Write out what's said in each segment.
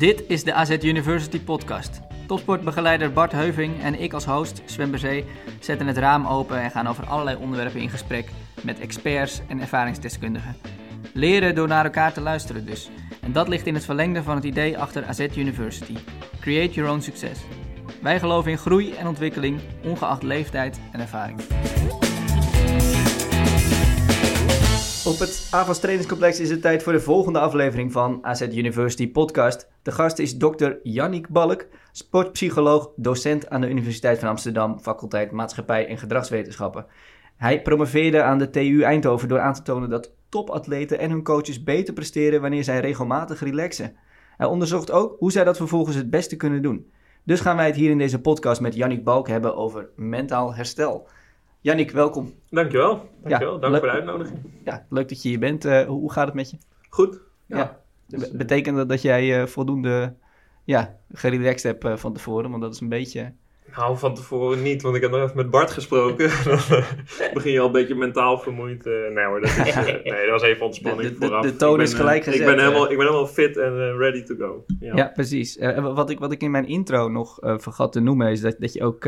Dit is de AZ University podcast. Topsportbegeleider Bart Heuving en ik als host, Sven zetten het raam open en gaan over allerlei onderwerpen in gesprek met experts en ervaringsdeskundigen. Leren door naar elkaar te luisteren dus. En dat ligt in het verlengde van het idee achter AZ University. Create your own success. Wij geloven in groei en ontwikkeling, ongeacht leeftijd en ervaring. Het AVAS trainingscomplex is het tijd voor de volgende aflevering van AZ University podcast. De gast is Dr. Yannick Balk, sportpsycholoog, docent aan de Universiteit van Amsterdam, faculteit Maatschappij en Gedragswetenschappen. Hij promoveerde aan de TU Eindhoven door aan te tonen dat topatleten en hun coaches beter presteren wanneer zij regelmatig relaxen. Hij onderzocht ook hoe zij dat vervolgens het beste kunnen doen. Dus gaan wij het hier in deze podcast met Yannick Balk hebben over mentaal herstel. Yannick, welkom. Dankjewel. Dankjewel. Dank voor de uitnodiging. Ja, leuk dat je hier bent. Uh, hoe gaat het met je? Goed. Ja. ja. Dus, betekent dat dat jij uh, voldoende ja, gerelaxed hebt uh, van tevoren? Want dat is een beetje... Nou, van tevoren niet, want ik heb nog even met Bart gesproken. dan begin je al een beetje mentaal vermoeid. nee hoor, dat, is, nee, dat was even ontspanning de, de, vooraf. De toon ben, is gelijk gezet. Ik ben helemaal, ik ben helemaal fit en ready to go. Ja, ja precies. wat, ik, wat ik in mijn intro nog vergat te noemen is dat, dat je ook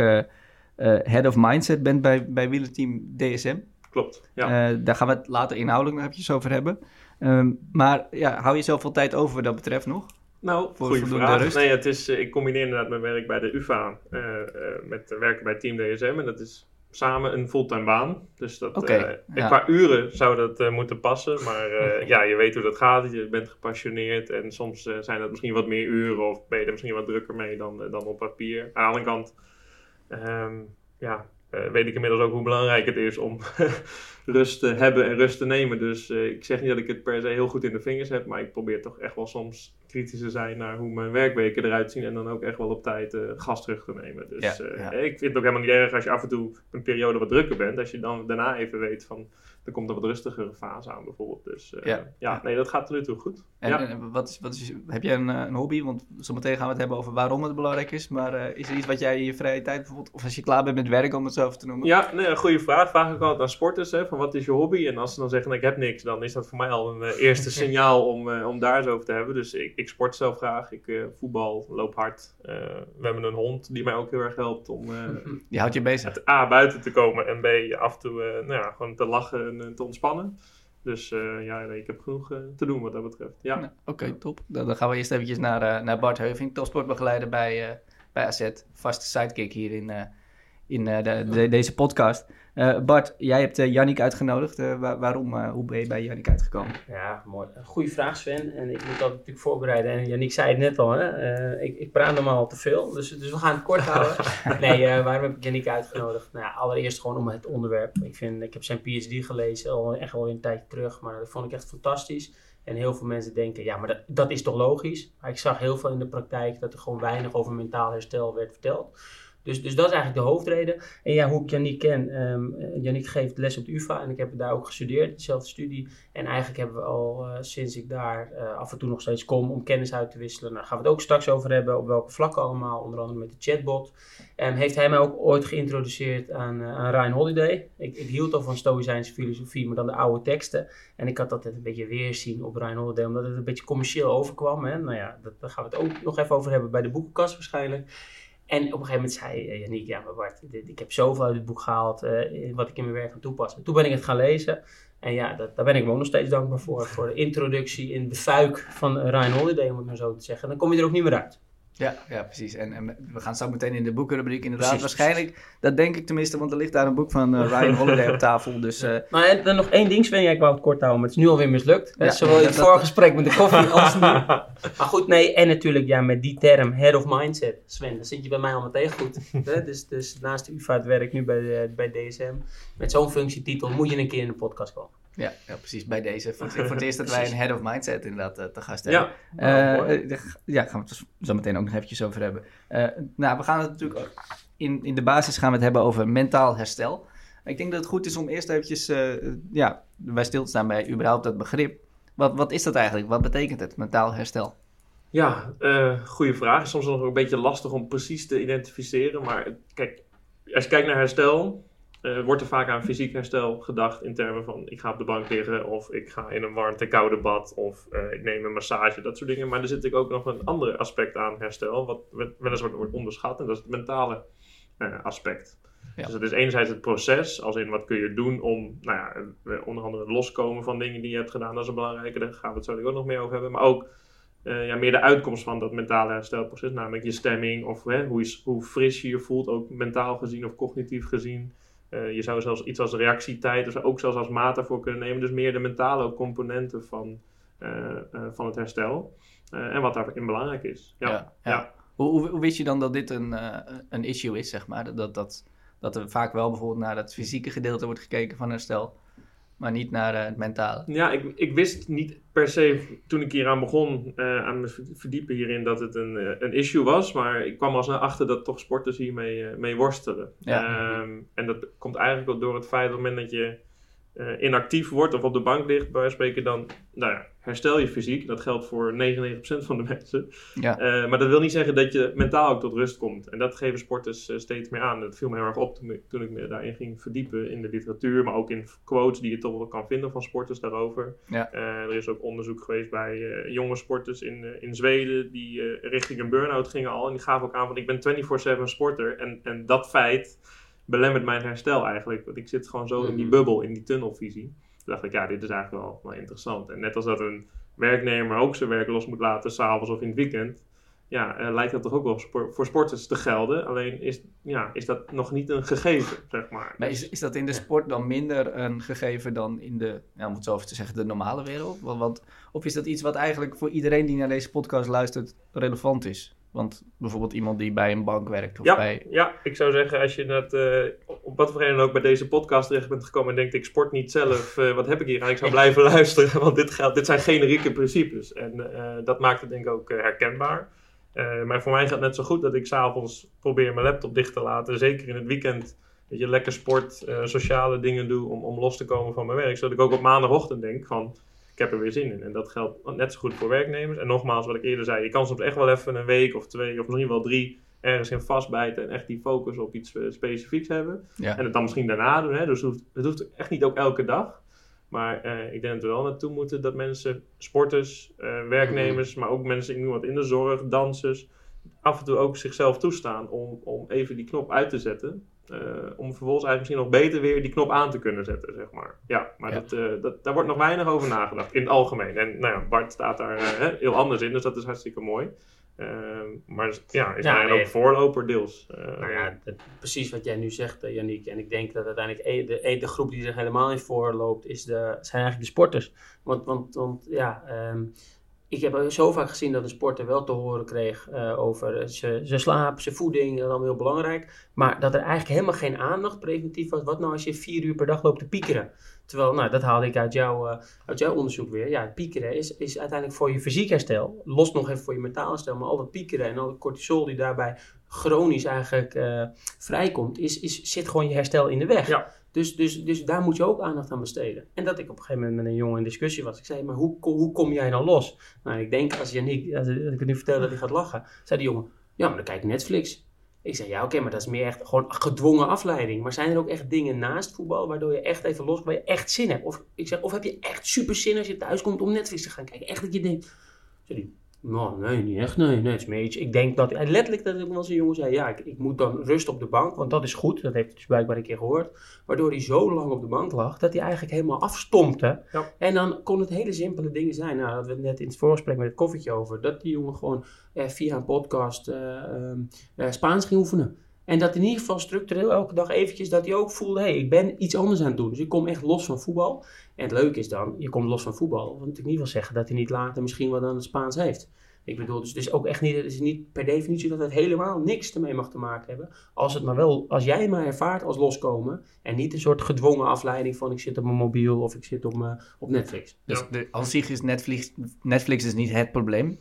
uh, head of mindset bent bij, bij wielerteam DSM. Klopt, ja. Uh, daar gaan we het later inhoudelijk nog eventjes over hebben. Um, maar ja, hou je zelf veel tijd over wat dat betreft nog? Nou, voor goede vraag. Nee, het is, ik combineer inderdaad mijn werk bij de UvA met werken bij Team DSM. En dat is samen een fulltime baan. Dus dat, okay, ja. qua uren zou dat moeten passen. Maar ja, je weet hoe dat gaat. Je bent gepassioneerd. En soms zijn dat misschien wat meer uren. Of ben je er misschien wat drukker mee dan, dan op papier. Aan de andere kant Um, ja, uh, weet ik inmiddels ook hoe belangrijk het is om rust te hebben en rust te nemen. Dus uh, ik zeg niet dat ik het per se heel goed in de vingers heb, maar ik probeer toch echt wel soms kritisch te zijn naar hoe mijn werkweken eruit zien en dan ook echt wel op tijd uh, gas terug te nemen. Dus ja, ja. ik vind het ook helemaal niet erg als je af en toe een periode wat drukker bent, als je dan daarna even weet van er komt een wat rustigere fase aan bijvoorbeeld. Dus uh, ja. ja, nee, dat gaat er nu toe goed. En, ja. en wat is, wat is, heb jij een, een, hobby? Want zometeen gaan we het hebben over waarom het belangrijk is. Maar uh, is er iets wat jij in je vrije tijd bijvoorbeeld, of als je klaar bent met werk om het zo te noemen? Ja, nee, een goede vraag. Vraag ik altijd aan sporters, hè, van wat is je hobby? En als ze dan zeggen, ik heb niks, dan is dat voor mij al een uh, eerste signaal om, om daar eens over te hebben. Dus ik, ik sport zelf graag, ik voetbal, loop hard. we hebben een hond die mij ook heel erg helpt om... die houdt je bezig? Het A, buiten te komen en B, af en toe nou ja, gewoon te lachen en te ontspannen. Dus uh, ja, ik heb genoeg uh, te doen wat dat betreft. Ja. Nou, Oké, okay, top. Dan, dan, gaan we eerst eventjes naar, uh, naar Bart Heuving, topsportbegeleider bij, bij AZ. Vaste sidekick hier in, in de, de, deze podcast. Bart, jij hebt Jannik uitgenodigd. Waar, waarom, hoe ben je bij Jannik uitgekomen? Ja, mooi. Goeie vraag Sven. En ik moet dat natuurlijk voorbereiden. En Jannik zei het net al, hè? ik, ik praat normaal al te veel. Dus, dus we gaan het kort houden. nee, waarom heb ik Jannik uitgenodigd? Nou ja, allereerst gewoon om het onderwerp. Ik, vind, ik heb zijn PhD gelezen, al echt wel een tijdje terug. Maar dat vond ik echt fantastisch. En heel veel mensen denken, ja, maar dat, dat is toch logisch? Maar ik zag heel veel in de praktijk dat er gewoon weinig over mentaal herstel werd verteld. Dus, dus dat is eigenlijk de hoofdreden. En ja, hoe ik Janiek ken. Janiek geeft les op de UvA en ik heb daar ook gestudeerd, dezelfde studie. En eigenlijk hebben we al uh, sinds ik daar uh, af en toe nog steeds kom om kennis uit te wisselen. Daar gaan we het ook straks over hebben, op welke vlakken allemaal. Onder andere met de chatbot. Um, heeft hij mij ook ooit geïntroduceerd aan, uh, aan Ryan Holiday. Ik, ik, hield al van Stoïcijnse filosofie, maar dan de oude teksten. En ik had altijd een beetje weerzien op Ryan Holiday, omdat het een beetje commercieel overkwam. Hè? Nou ja, dat, daar gaan we het ook nog even over hebben bij de boekenkast waarschijnlijk. En op een gegeven moment zei uh, Yannick, ja maar Bart, ik heb zoveel uit het boek gehaald, uh, wat ik in mijn werk kan toepassen. Toen ben ik het gaan lezen en ja, dat, daar ben ik me ook nog steeds dankbaar voor. Voor de introductie in de fuik van Ryan Holiday, om het maar zo te zeggen. Dan kom je er ook niet meer uit. Ja, ja precies. En, en, we gaan zo meteen in de boekenrubriek inderdaad. Precies, Waarschijnlijk, precies. dat denk ik tenminste, want er ligt daar een boek van uh, Ryan Holiday op tafel. Dus, uh... Maar dan nog één ding, Sven. Ik wou het kort houden, maar het is nu alweer mislukt. Ja, Zowel in het vorige gesprek met de koffie als nu. Maar goed, nee. En natuurlijk, ja, met die term, head of mindset. Sven, dan zit je bij mij al meteen goed. dus, dus naast de UvA het werk nu bij, uh, bij DSM. Met zo'n functietitel moet je een keer in de podcast komen. Ja, ja, precies. Bij deze. Voor, voor het eerst dat wij een head of mindset inderdaad uh, te gast hebben. Ja, uh, uh, ja, gaan we het zo meteen ook nog eventjes over hebben. nou, we gaan het natuurlijk in, in de basis gaan we het hebben over mentaal herstel. Ik denk dat het goed is om eerst eventjes ja, bij stil te staan bij überhaupt dat begrip. Wat, wat is dat eigenlijk? Wat betekent het, mentaal herstel? Ja, goede vraag. Soms nog een beetje lastig om precies te identificeren. Maar kijk, als je kijkt naar herstel, eh, wordt er vaak aan fysiek herstel gedacht in termen van ik ga op de bank liggen of ik ga in een warmte koude bad of eh, ik neem een massage, dat soort dingen. Maar er zit natuurlijk ook nog een ander aspect aan herstel, wat we- wel eens wordt, onderschat en dat is het mentale eh, aspect. Ja. Dus het is enerzijds het proces, als in wat kun je doen om, nou ja, onder andere het loskomen van dingen die je hebt gedaan, dat is een belangrijke, daar gaan we het zo ook nog meer over hebben. Maar ook ja, meer de uitkomst van dat mentale herstelproces, namelijk je stemming of hè, hoe, je, hoe fris je je voelt, ook mentaal gezien of cognitief gezien. Eh, je zou zelfs iets als reactietijd, dus ook zelfs als maat daarvoor kunnen nemen. Dus meer de mentale componenten van, eh, eh, van het herstel. En wat daarin belangrijk is. Ja. Ja, ja. Hoe, hoe, hoe wist je dan dat dit een, een issue is, zeg maar? Dat, dat, dat er vaak wel bijvoorbeeld naar het fysieke gedeelte wordt gekeken van herstel, maar niet naar eh, het mentale. Ja, ik, ik wist niet per se toen ik hier aan begon, eh, aan me verdiepen hierin, dat het een, eh, een issue was. Maar ik kwam al snel achter dat toch sporters hiermee mee worstelen. Ja. Ehm, en dat komt eigenlijk ook door het feit dat op het moment dat je eh, inactief wordt of op de bank ligt, bij wijze van spreken, dan nou ja, herstel je fysiek. Dat geldt voor 99% van de mensen. Ja, Eh, maar dat wil niet zeggen dat je mentaal ook tot rust komt. En dat geven sporters eh, steeds meer aan. Dat viel me heel erg op toen, ik- toen ik me daarin ging verdiepen in de literatuur, maar ook in quotes die je toch wel kan vinden van sporters daarover. Ja. Er is ook onderzoek geweest bij jonge sporters in, in Zweden die richting een burn-out gingen al. En die gaven ook aan van ik ben 24-7 sporter. En, en dat feit belemmert mijn herstel eigenlijk. Want ik zit gewoon zo in die Mhm. bubbel, in die tunnelvisie. Toen dacht ik, ja, dit is eigenlijk wel, wel interessant. En net als dat een werknemer ook zijn werk los moet laten, s'avonds of in het weekend. Ja, eh, lijkt dat toch ook wel spor- voor sporters te gelden. Alleen is, ja, is dat nog niet een gegeven, zeg maar. maar is, is dat in de sport dan minder een gegeven dan in de, ja, om het zo even te zeggen, de normale wereld? Want, want, of is dat iets wat eigenlijk voor iedereen die naar deze podcast luistert relevant is? Want bijvoorbeeld iemand die bij een bank werkt of Ja, bij... ja, ik zou zeggen, als je dat, eh, op wat voor reden ook bij deze podcast terecht bent gekomen en denkt, ik sport niet zelf, eh, wat heb ik hier aan? Ik zou blijven luisteren, want dit, geldt, dit zijn generieke principes. En eh, dat maakt het denk ik ook herkenbaar. Maar voor mij gaat het net zo goed dat ik s'avonds probeer mijn laptop dicht te laten. Zeker in het weekend, dat je lekker sport, sociale dingen doe om, om los te komen van mijn werk. Zodat ik ook op maandagochtend denk van, heb er weer zin in. En dat geldt net zo goed voor werknemers. En nogmaals, wat ik eerder zei, je kan soms echt wel even een week of twee of misschien wel drie ergens in vastbijten en echt die focus op iets eh, specifieks hebben. Ja. En het dan misschien daarna doen. Hè? Dus het hoeft, het hoeft echt niet ook elke dag. Maar eh, ik denk dat we wel naartoe moeten dat mensen, sporters, eh, werknemers, maar ook mensen, noem wat in de zorg, dansers, af en toe ook zichzelf toestaan om, om even die knop uit te zetten. Eh, om vervolgens eigenlijk misschien nog beter weer die knop aan te kunnen zetten, zeg maar. Ja, maar Ja. Dat, eh, dat, daar wordt nog weinig over nagedacht, in het algemeen. En nou ja, Bart staat daar eh, heel anders in, dus dat is hartstikke mooi. Ehm, maar ja, is Ja, hij nee. ook voorloper deels. Nou ja, dat- precies wat jij nu zegt, Yannick. En ik denk dat uiteindelijk e- de, e- de groep die er helemaal in voorloopt, is de, zijn eigenlijk de sporters. Want, want, want ja, ehm, ik heb zo vaak gezien dat een sporter wel te horen kreeg eh, over eh, zijn slaap, zijn voeding, dat is allemaal heel belangrijk. Maar dat er eigenlijk helemaal geen aandacht preventief was. Wat nou als je vier uur per dag loopt te piekeren? Terwijl, nou, dat haalde ik uit, jouw eh, uit jouw onderzoek weer. Ja, piekeren is, is uiteindelijk voor je fysiek herstel. Los nog even voor je mentaal herstel. Maar al dat piekeren en al het cortisol die daarbij chronisch eigenlijk vrijkomt, is, is, zit gewoon je herstel in de weg. Ja. Dus, dus, dus daar moet je ook aandacht aan besteden. En dat ik op een gegeven moment met een jongen in discussie was. Ik zei, maar hoe, hoe kom jij dan los? Nou, ik denk als Yannick, als ik het nu vertel dat hij gaat lachen, zei die jongen, ja, maar dan kijk ik Netflix. Ik zei, ja, oké, maar dat is meer echt gewoon gedwongen afleiding. Maar zijn er ook echt dingen naast voetbal waardoor je echt even los, waar je echt zin hebt? Of, ik zeg, of heb je echt super zin als je thuis komt om Netflix te gaan kijken? Echt dat je denkt, die, nou, nee, niet echt, nee, nee, het is meer iets. Ik denk dat, en letterlijk dat ik wel een jongen zei, ja, ik, ik moet dan rust op de bank, want dat is goed. Dat heeft hij dus blijkbaar een keer gehoord. Waardoor hij zo lang op de bank lag, dat hij eigenlijk helemaal afstompte. Ja. En dan kon het hele simpele dingen zijn. Nou, dat we net in het voorgesprek met het koffietje over. Dat die jongen gewoon eh, via een podcast eh, ehm, eh, Spaans ging oefenen. En dat in ieder geval structureel elke dag eventjes, dat hij ook voelde, hé, hey, ik ben iets anders aan het doen. Dus ik kom echt los van voetbal. En het leuke is dan, je komt los van voetbal. Wil natuurlijk niet wel zeggen dat hij niet later misschien wat aan het Spaans heeft. Ik bedoel, dus het is ook echt niet, het is niet per definitie dat het helemaal niks ermee mag te maken hebben. Als, het maar wel, als jij maar ervaart als loskomen. En niet een soort gedwongen afleiding van ik zit op mijn mobiel of ik zit op, mijn- op Netflix. Dus Ja. de, aan zich is Netflix, Netflix is niet het probleem.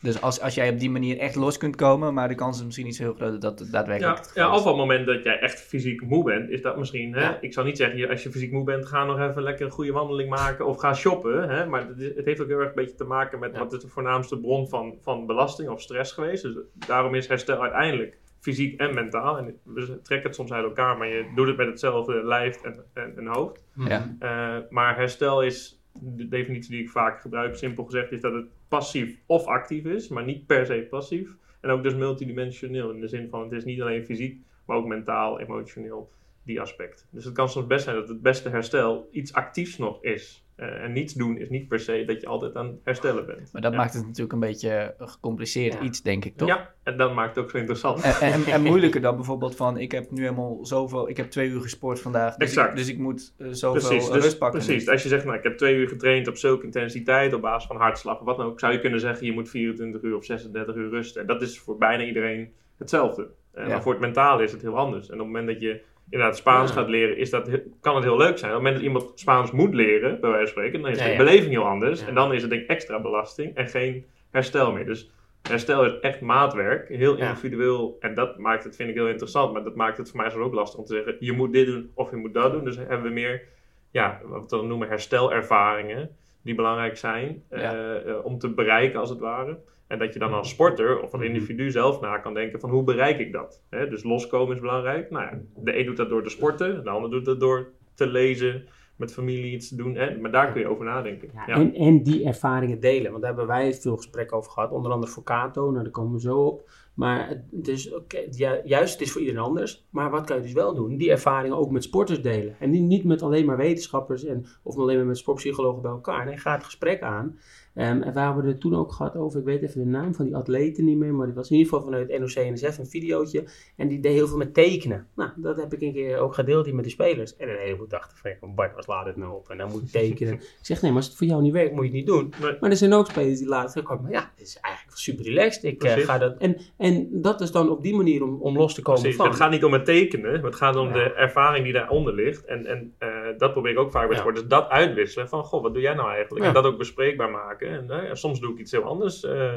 Dus als, als jij op die manier echt los kunt komen, maar de kans is misschien niet zo heel groot dat het daadwerkelijk Ja, ja, of op het moment dat jij echt fysiek moe bent, is dat misschien. Hè? Ja. Ik zou niet zeggen, als je fysiek moe bent, ga nog even lekker een goede wandeling maken of ga shoppen. Hè? Maar het, heeft ook heel erg een beetje te maken met Ja. wat is de voornaamste bron van, van belasting of stress geweest. Dus daarom is herstel uiteindelijk fysiek en mentaal. En we trekken het soms uit elkaar, maar je doet het met hetzelfde lijf en, en, en hoofd. Ja. Uh, maar herstel is, de definitie die ik vaak gebruik, simpel gezegd, is dat het passief of actief is, maar niet per se passief. En ook dus multidimensioneel, in de zin van het is niet alleen fysiek, maar ook mentaal, emotioneel, die aspect. Dus het kan soms best zijn dat het beste herstel iets actiefs nog is. Uh, en niets doen is niet per se dat je altijd aan het herstellen bent. Maar dat ja. maakt het natuurlijk een beetje een gecompliceerd Ja. iets, denk ik, toch? Ja, en dat maakt het ook zo interessant. En, en, en moeilijker dan bijvoorbeeld van, ik heb nu helemaal zoveel, ik heb twee uur gesport vandaag, dus, ik, Exact. dus ik moet eh, zoveel Precies, eh, dus, rust pakken. precies. Als je zegt, nou, ik heb twee uur getraind op zulke intensiteit, op basis van hartslag of wat dan ook, zou je kunnen zeggen, je moet 24 uur of 36 uur rusten. En dat is voor bijna iedereen hetzelfde. Eh, Ja. Maar voor het mentale is het heel anders. En op het moment dat je inderdaad Spaans Ja. gaat leren, is dat, kan het heel leuk zijn. Op het moment dat iemand Spaans moet leren, bij wijze van spreken, dan is de ja. beleving heel anders. En dan is het denk ik extra belasting en geen herstel meer. Dus herstel is echt maatwerk, heel individueel. En dat maakt het, vind ik, heel interessant. Maar dat maakt het voor mij zo ook lastig om te zeggen, je moet dit doen of je moet dat doen. Dus hebben we meer, ja, wat we dan noemen herstelervaringen, die belangrijk zijn eh, eh, om te bereiken als het ware. En dat je dan als sporter of als individu zelf na kan denken van hoe bereik ik dat? Hè, dus loskomen is belangrijk. Nou ja, de een doet dat door te sporten, de ander doet dat door te lezen, met familie iets te doen. Hè? Maar daar kun je over nadenken. Ja, Ja. En, en die ervaringen delen. Want daar hebben wij veel gesprek over gehad. Onder andere voor Kato, nou, daar komen we zo op. Maar het- dus, oké, ju- juist, het is voor iedereen anders. Maar wat kan je dus wel doen? Die ervaringen ook met sporters delen. En niet, niet met alleen maar wetenschappers en, of alleen maar met sportpsychologen bij elkaar. Nee, ga het gesprek aan. Ehm, en waar we het toen ook gehad over, ik weet even de naam van die atleten niet meer, maar die was in ieder geval vanuit NOC-NSF een videootje. En die deed heel veel met tekenen. Nou, dat heb ik een keer ook gedeeld hier met die spelers. En een heleboel dachten van, ja, Bart, wat laat het nou op? En dan moet ik tekenen. ik zeg, nee, maar als het voor jou niet werkt, moet je het niet doen. Nee. Maar er zijn ook spelers die laten zeggen, maar ja, het is eigenlijk super relaxed. Ik eh, ga dat... En, en dat is dan op die manier om, om los te komen Precies. van. Het gaat niet om het tekenen, maar het gaat om Ja. de ervaring die daaronder ligt. En, en eh, dat probeer ik ook vaak bij Ja. sporters. Dat uitwisselen van, goh, wat doe jij nou eigenlijk? Ja. En dat ook bespreekbaar maken. En eh, ja, soms doe ik iets heel anders eh,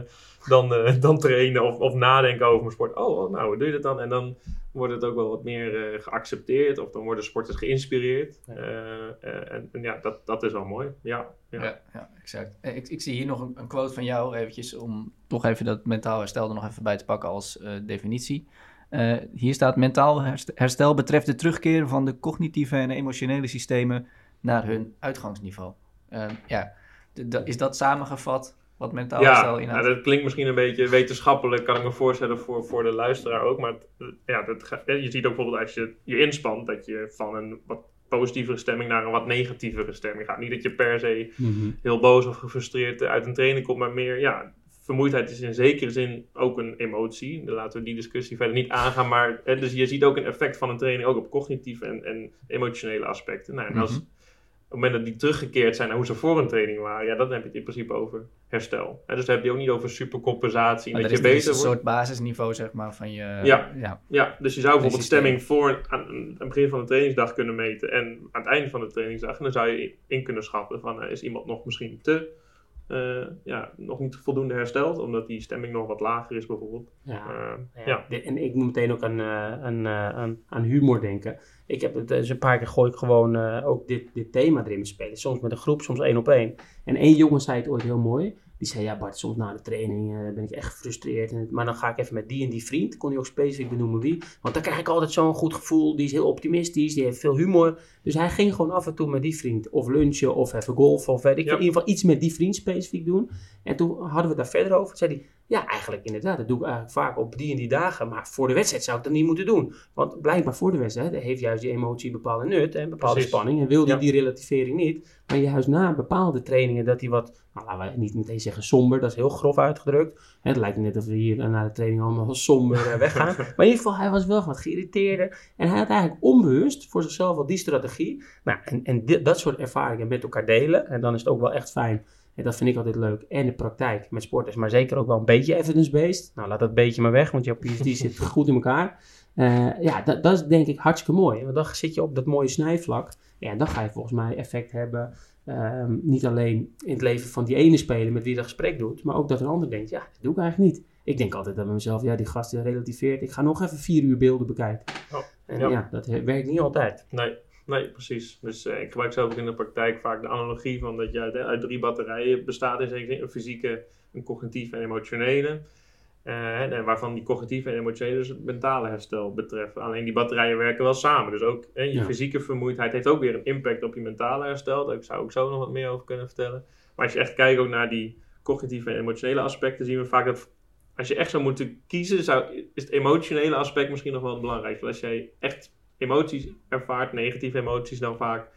dan, eh, dan trainen of, of nadenken over mijn sport. Oh, oh, nou, hoe doe je dat dan? En dan wordt het ook wel wat meer eh, geaccepteerd. Of dan worden sporters geïnspireerd. Eh, eh, en, en ja, dat, dat is wel mooi. Ja, ja. Ja, ja, exact. Eh, Ik, ik zie hier nog een, een quote van jou, eventjes, om toch even dat mentaal herstel er nog even bij te pakken als eh, definitie. Eh, hier staat, mentaal herst- herstel betreft de terugkeer van de cognitieve en emotionele systemen naar hun uitgangsniveau. Eh, ja, is dat samengevat wat mentaal herstel Ja, nou, inhoudt? dat klinkt misschien een beetje wetenschappelijk, kan ik me voorstellen voor, voor de luisteraar ook. Maar het- ja, dat, ga- je ziet ook bijvoorbeeld als je je inspant, dat je van een wat positievere stemming naar een wat negatievere stemming gaat. Niet dat je per se Mhm. heel boos of gefrustreerd uit een training komt, maar meer, ja, vermoeidheid is in zekere zin ook een emotie. Dan laten we die discussie verder niet aangaan, maar hè, dus je ziet ook een effect van een training ook op cognitieve en, en emotionele aspecten. Nou, en als, Mhm. op het moment dat die teruggekeerd zijn naar hoe ze voor een training waren, ja, dan heb je het in principe over herstel. Hè, dus dan heb je ook niet over supercompensatie, Maar dat je is, er is beter een wordt. soort basisniveau, zeg maar, van je... Ja. ja. Ja, dus je zou bijvoorbeeld stemming voor aan, aan het begin van de trainingsdag kunnen meten en aan het einde van de trainingsdag. En dan zou je in kunnen schatten van, eh, is iemand nog misschien te, eh, ja, nog niet voldoende hersteld, omdat die stemming nog wat lager is bijvoorbeeld. Ja. Eh, Ja, ja. de- en ik moet meteen ook aan, eh, aan, aan, aan humor denken. Ik heb het eens een paar keer gooi ik gewoon ook dit, dit thema erin spelen. Soms met een groep, soms één op één. En één jongen zei het ooit heel mooi. Die zei, ja Bart, soms na de training eh, ben ik echt gefrustreerd. En, maar dan ga ik even met die en die vriend. Kon hij ook specifiek benoemen wie. Want dan krijg ik altijd zo'n goed gevoel. Die is heel optimistisch, die heeft veel humor. Dus hij ging gewoon af en toe met die vriend. Of lunchen, of even golfen, of weet ik Ja. In ieder geval iets met die vriend specifiek doen. En toen hadden we het daar verder over. Toen zei hij, ja, eigenlijk inderdaad. Dat doe ik eigenlijk vaak op die en die dagen. Maar voor de wedstrijd zou ik dat niet moeten doen. Want blijkbaar voor de wedstrijd heeft juist die emotie bepaalde nut en bepaalde Precies. spanning. En wil die Ja. die relativering niet. Maar juist na bepaalde trainingen dat hij wat, nou, laten we niet meteen zeggen somber. Dat is heel grof uitgedrukt. Het lijkt net of we hier na de training allemaal somber eh, weggaan. maar in ieder geval, hij was wel wat geïrriteerder. En hij had eigenlijk onbewust voor zichzelf al die strategie. Nou, en, en dit- dat soort ervaringen met elkaar delen. En dan is het ook wel echt fijn. En dat vind ik altijd leuk. En de praktijk met sporters, maar zeker ook wel een beetje evidence-based. Nou, laat dat beetje maar weg, want jouw PhD zit goed in elkaar. Eh, ja, dat, dat is denk ik hartstikke mooi. Want dan zit je op dat mooie snijvlak. Ja, dan ga je volgens mij effect hebben. ehm, niet alleen in het leven van die ene speler met wie je dat gesprek doet, maar ook dat een ander denkt: ja, dat doe ik eigenlijk niet. Ik denk altijd dat bij mezelf: ja, die gast die relativeert. Ik ga nog even vier uur beelden bekijken. Oh, en ja. ja. dat werkt niet altijd. Nee, nee, precies. Dus eh, ik gebruik zelf ook in de praktijk vaak de analogie van dat je uit, uit drie batterijen bestaat in zekere zin. Een fysieke, een cognitieve en emotionele. Eh, en, en waarvan die cognitieve en emotionele dus het mentale herstel betreffen. Alleen die batterijen werken wel samen. Dus ook je Ja. fysieke vermoeidheid heeft ook weer een impact op je mentale herstel. Daar zou ik zo nog wat meer over kunnen vertellen. Maar als je echt kijkt ook naar die cognitieve en emotionele aspecten, zien we vaak dat als je echt zou moeten kiezen, zou, is het emotionele aspect misschien nog wel het belangrijkste. Als jij echt emoties ervaart, negatieve emoties dan vaak,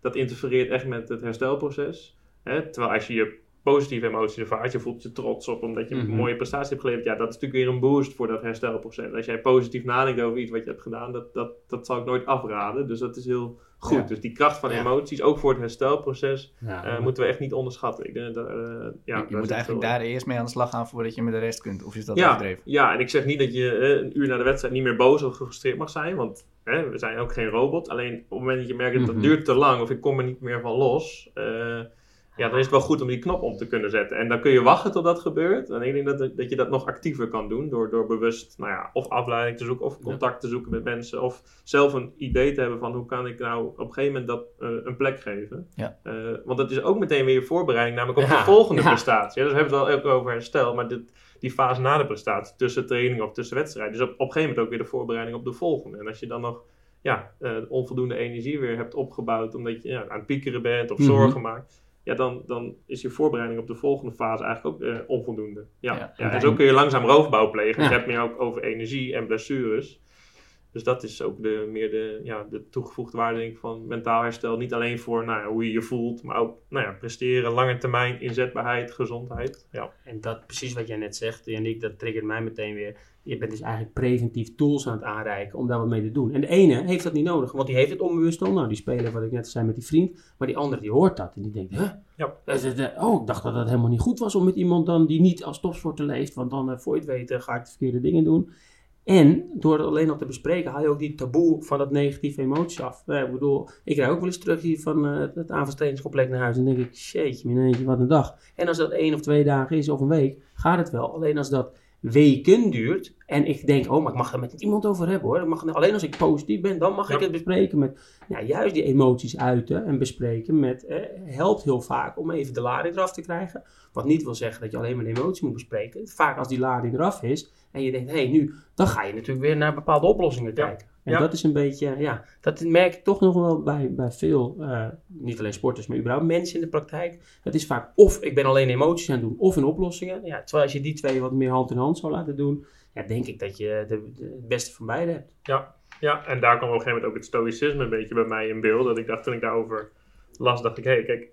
dat interfereert echt met het herstelproces. Hè? Terwijl als je je positieve emoties ervaart, je voelt je trots op omdat je Mhm. een mooie prestatie hebt geleverd, ja, dat is natuurlijk weer een boost voor dat herstelproces. Als jij positief nadenkt over iets wat je hebt gedaan, dat, dat, dat zal ik nooit afraden. Dus dat is heel goed. Ja. Dus die kracht van Ja. emoties, ook voor het herstelproces, Ja, eh, moeten we echt niet onderschatten. Ik denk dat, eh, ja, je moet eigenlijk daar eerst mee aan de slag gaan voordat je met de rest kunt. Of is dat ja, overdreven? ja, en ik zeg niet dat je eh, een uur na de wedstrijd niet meer boos of gefrustreerd mag zijn. Want hè, we zijn ook geen robot. Alleen op het moment dat je merkt dat het Mhm. duurt te lang of ik kom er niet meer van los. eh, ja, dan is het wel goed om die knop om te kunnen zetten. En dan kun je wachten tot dat gebeurt. En ik denk dat, dat je dat nog actiever kan doen. Door, door bewust nou ja, of afleiding te zoeken of contact te zoeken met mensen. Of zelf een idee te hebben van hoe kan ik nou op een gegeven moment dat eh, een plek geven. Ja. Eh, want dat is ook meteen weer je voorbereiding namelijk op Ja, de volgende prestatie. Ja, dus we hebben het al ook over herstel. Maar dit, die fase na de prestatie, tussen training of tussen wedstrijden. Dus op, op een gegeven moment ook weer de voorbereiding op de volgende. En als je dan nog ja, eh, onvoldoende energie weer hebt opgebouwd omdat je ja, aan het piekeren bent of Mhm. zorgen maakt. Ja, dan, dan is je voorbereiding op de volgende fase eigenlijk ook eh, onvoldoende. Ja, Ja, ja, en- zo kun je langzaam roofbouw plegen. Dus je hebt meer ook over energie en blessures. Dus dat is ook de, meer de, ja, de toegevoegde waarde denk ik, van mentaal herstel. Niet alleen voor nou ja, hoe je je voelt, maar ook nou ja, presteren, lange termijn, inzetbaarheid, gezondheid. Ja. En dat precies wat jij net zegt, Yannick, dat triggert mij meteen weer. Je bent dus eigenlijk preventief tools aan het aanreiken om daar wat mee te doen. En de ene heeft dat niet nodig, want die heeft het onbewust al. Nou, die speler, wat ik net zei met die vriend. Maar die andere, die hoort dat en die denkt, huh? Ja. Het, eh, Oh, ik dacht dat dat helemaal niet goed was om met iemand dan die niet als topsporter leeft. Want dan, eh, voor je het weet, eh, ga ik de verkeerde dingen doen. En door het alleen al te bespreken, haal je ook die taboe van dat negatieve emoties af. Ik bedoel, ik rijd ook wel eens terug hier van eh, het aanvalstrainingscomplex naar huis. En denk ik, shitje, mineetje, wat een dag. En als dat één of twee dagen is of een week, gaat het wel. Alleen als dat weken duurt en ik denk, oh, maar ik mag er met iemand over hebben hoor. Ik mag, alleen als ik positief ben, dan mag ik het bespreken met, nou, juist die emoties uiten en bespreken met, eh, helpt heel vaak om even de lading eraf te krijgen. Wat niet wil zeggen dat je alleen maar de emotie moet bespreken. Vaak als die lading eraf is en je denkt, hé, hey, nu, dan ga je natuurlijk weer naar bepaalde oplossingen Ja. kijken. En Ja. dat is een beetje, ja, dat merk ik toch nog wel bij, bij veel, eh, niet alleen sporters, maar überhaupt mensen in de praktijk. Het is vaak of ik ben alleen emoties aan het doen, of in oplossingen. Ja, terwijl als je die twee wat meer hand in hand zou laten doen, ja, denk ik dat je de, het beste van beide hebt. Ja, ja, en daar kwam op een gegeven moment ook het stoïcisme een beetje bij mij in beeld. Dat ik dacht, toen ik daarover las, dacht ik, hé, kijk, er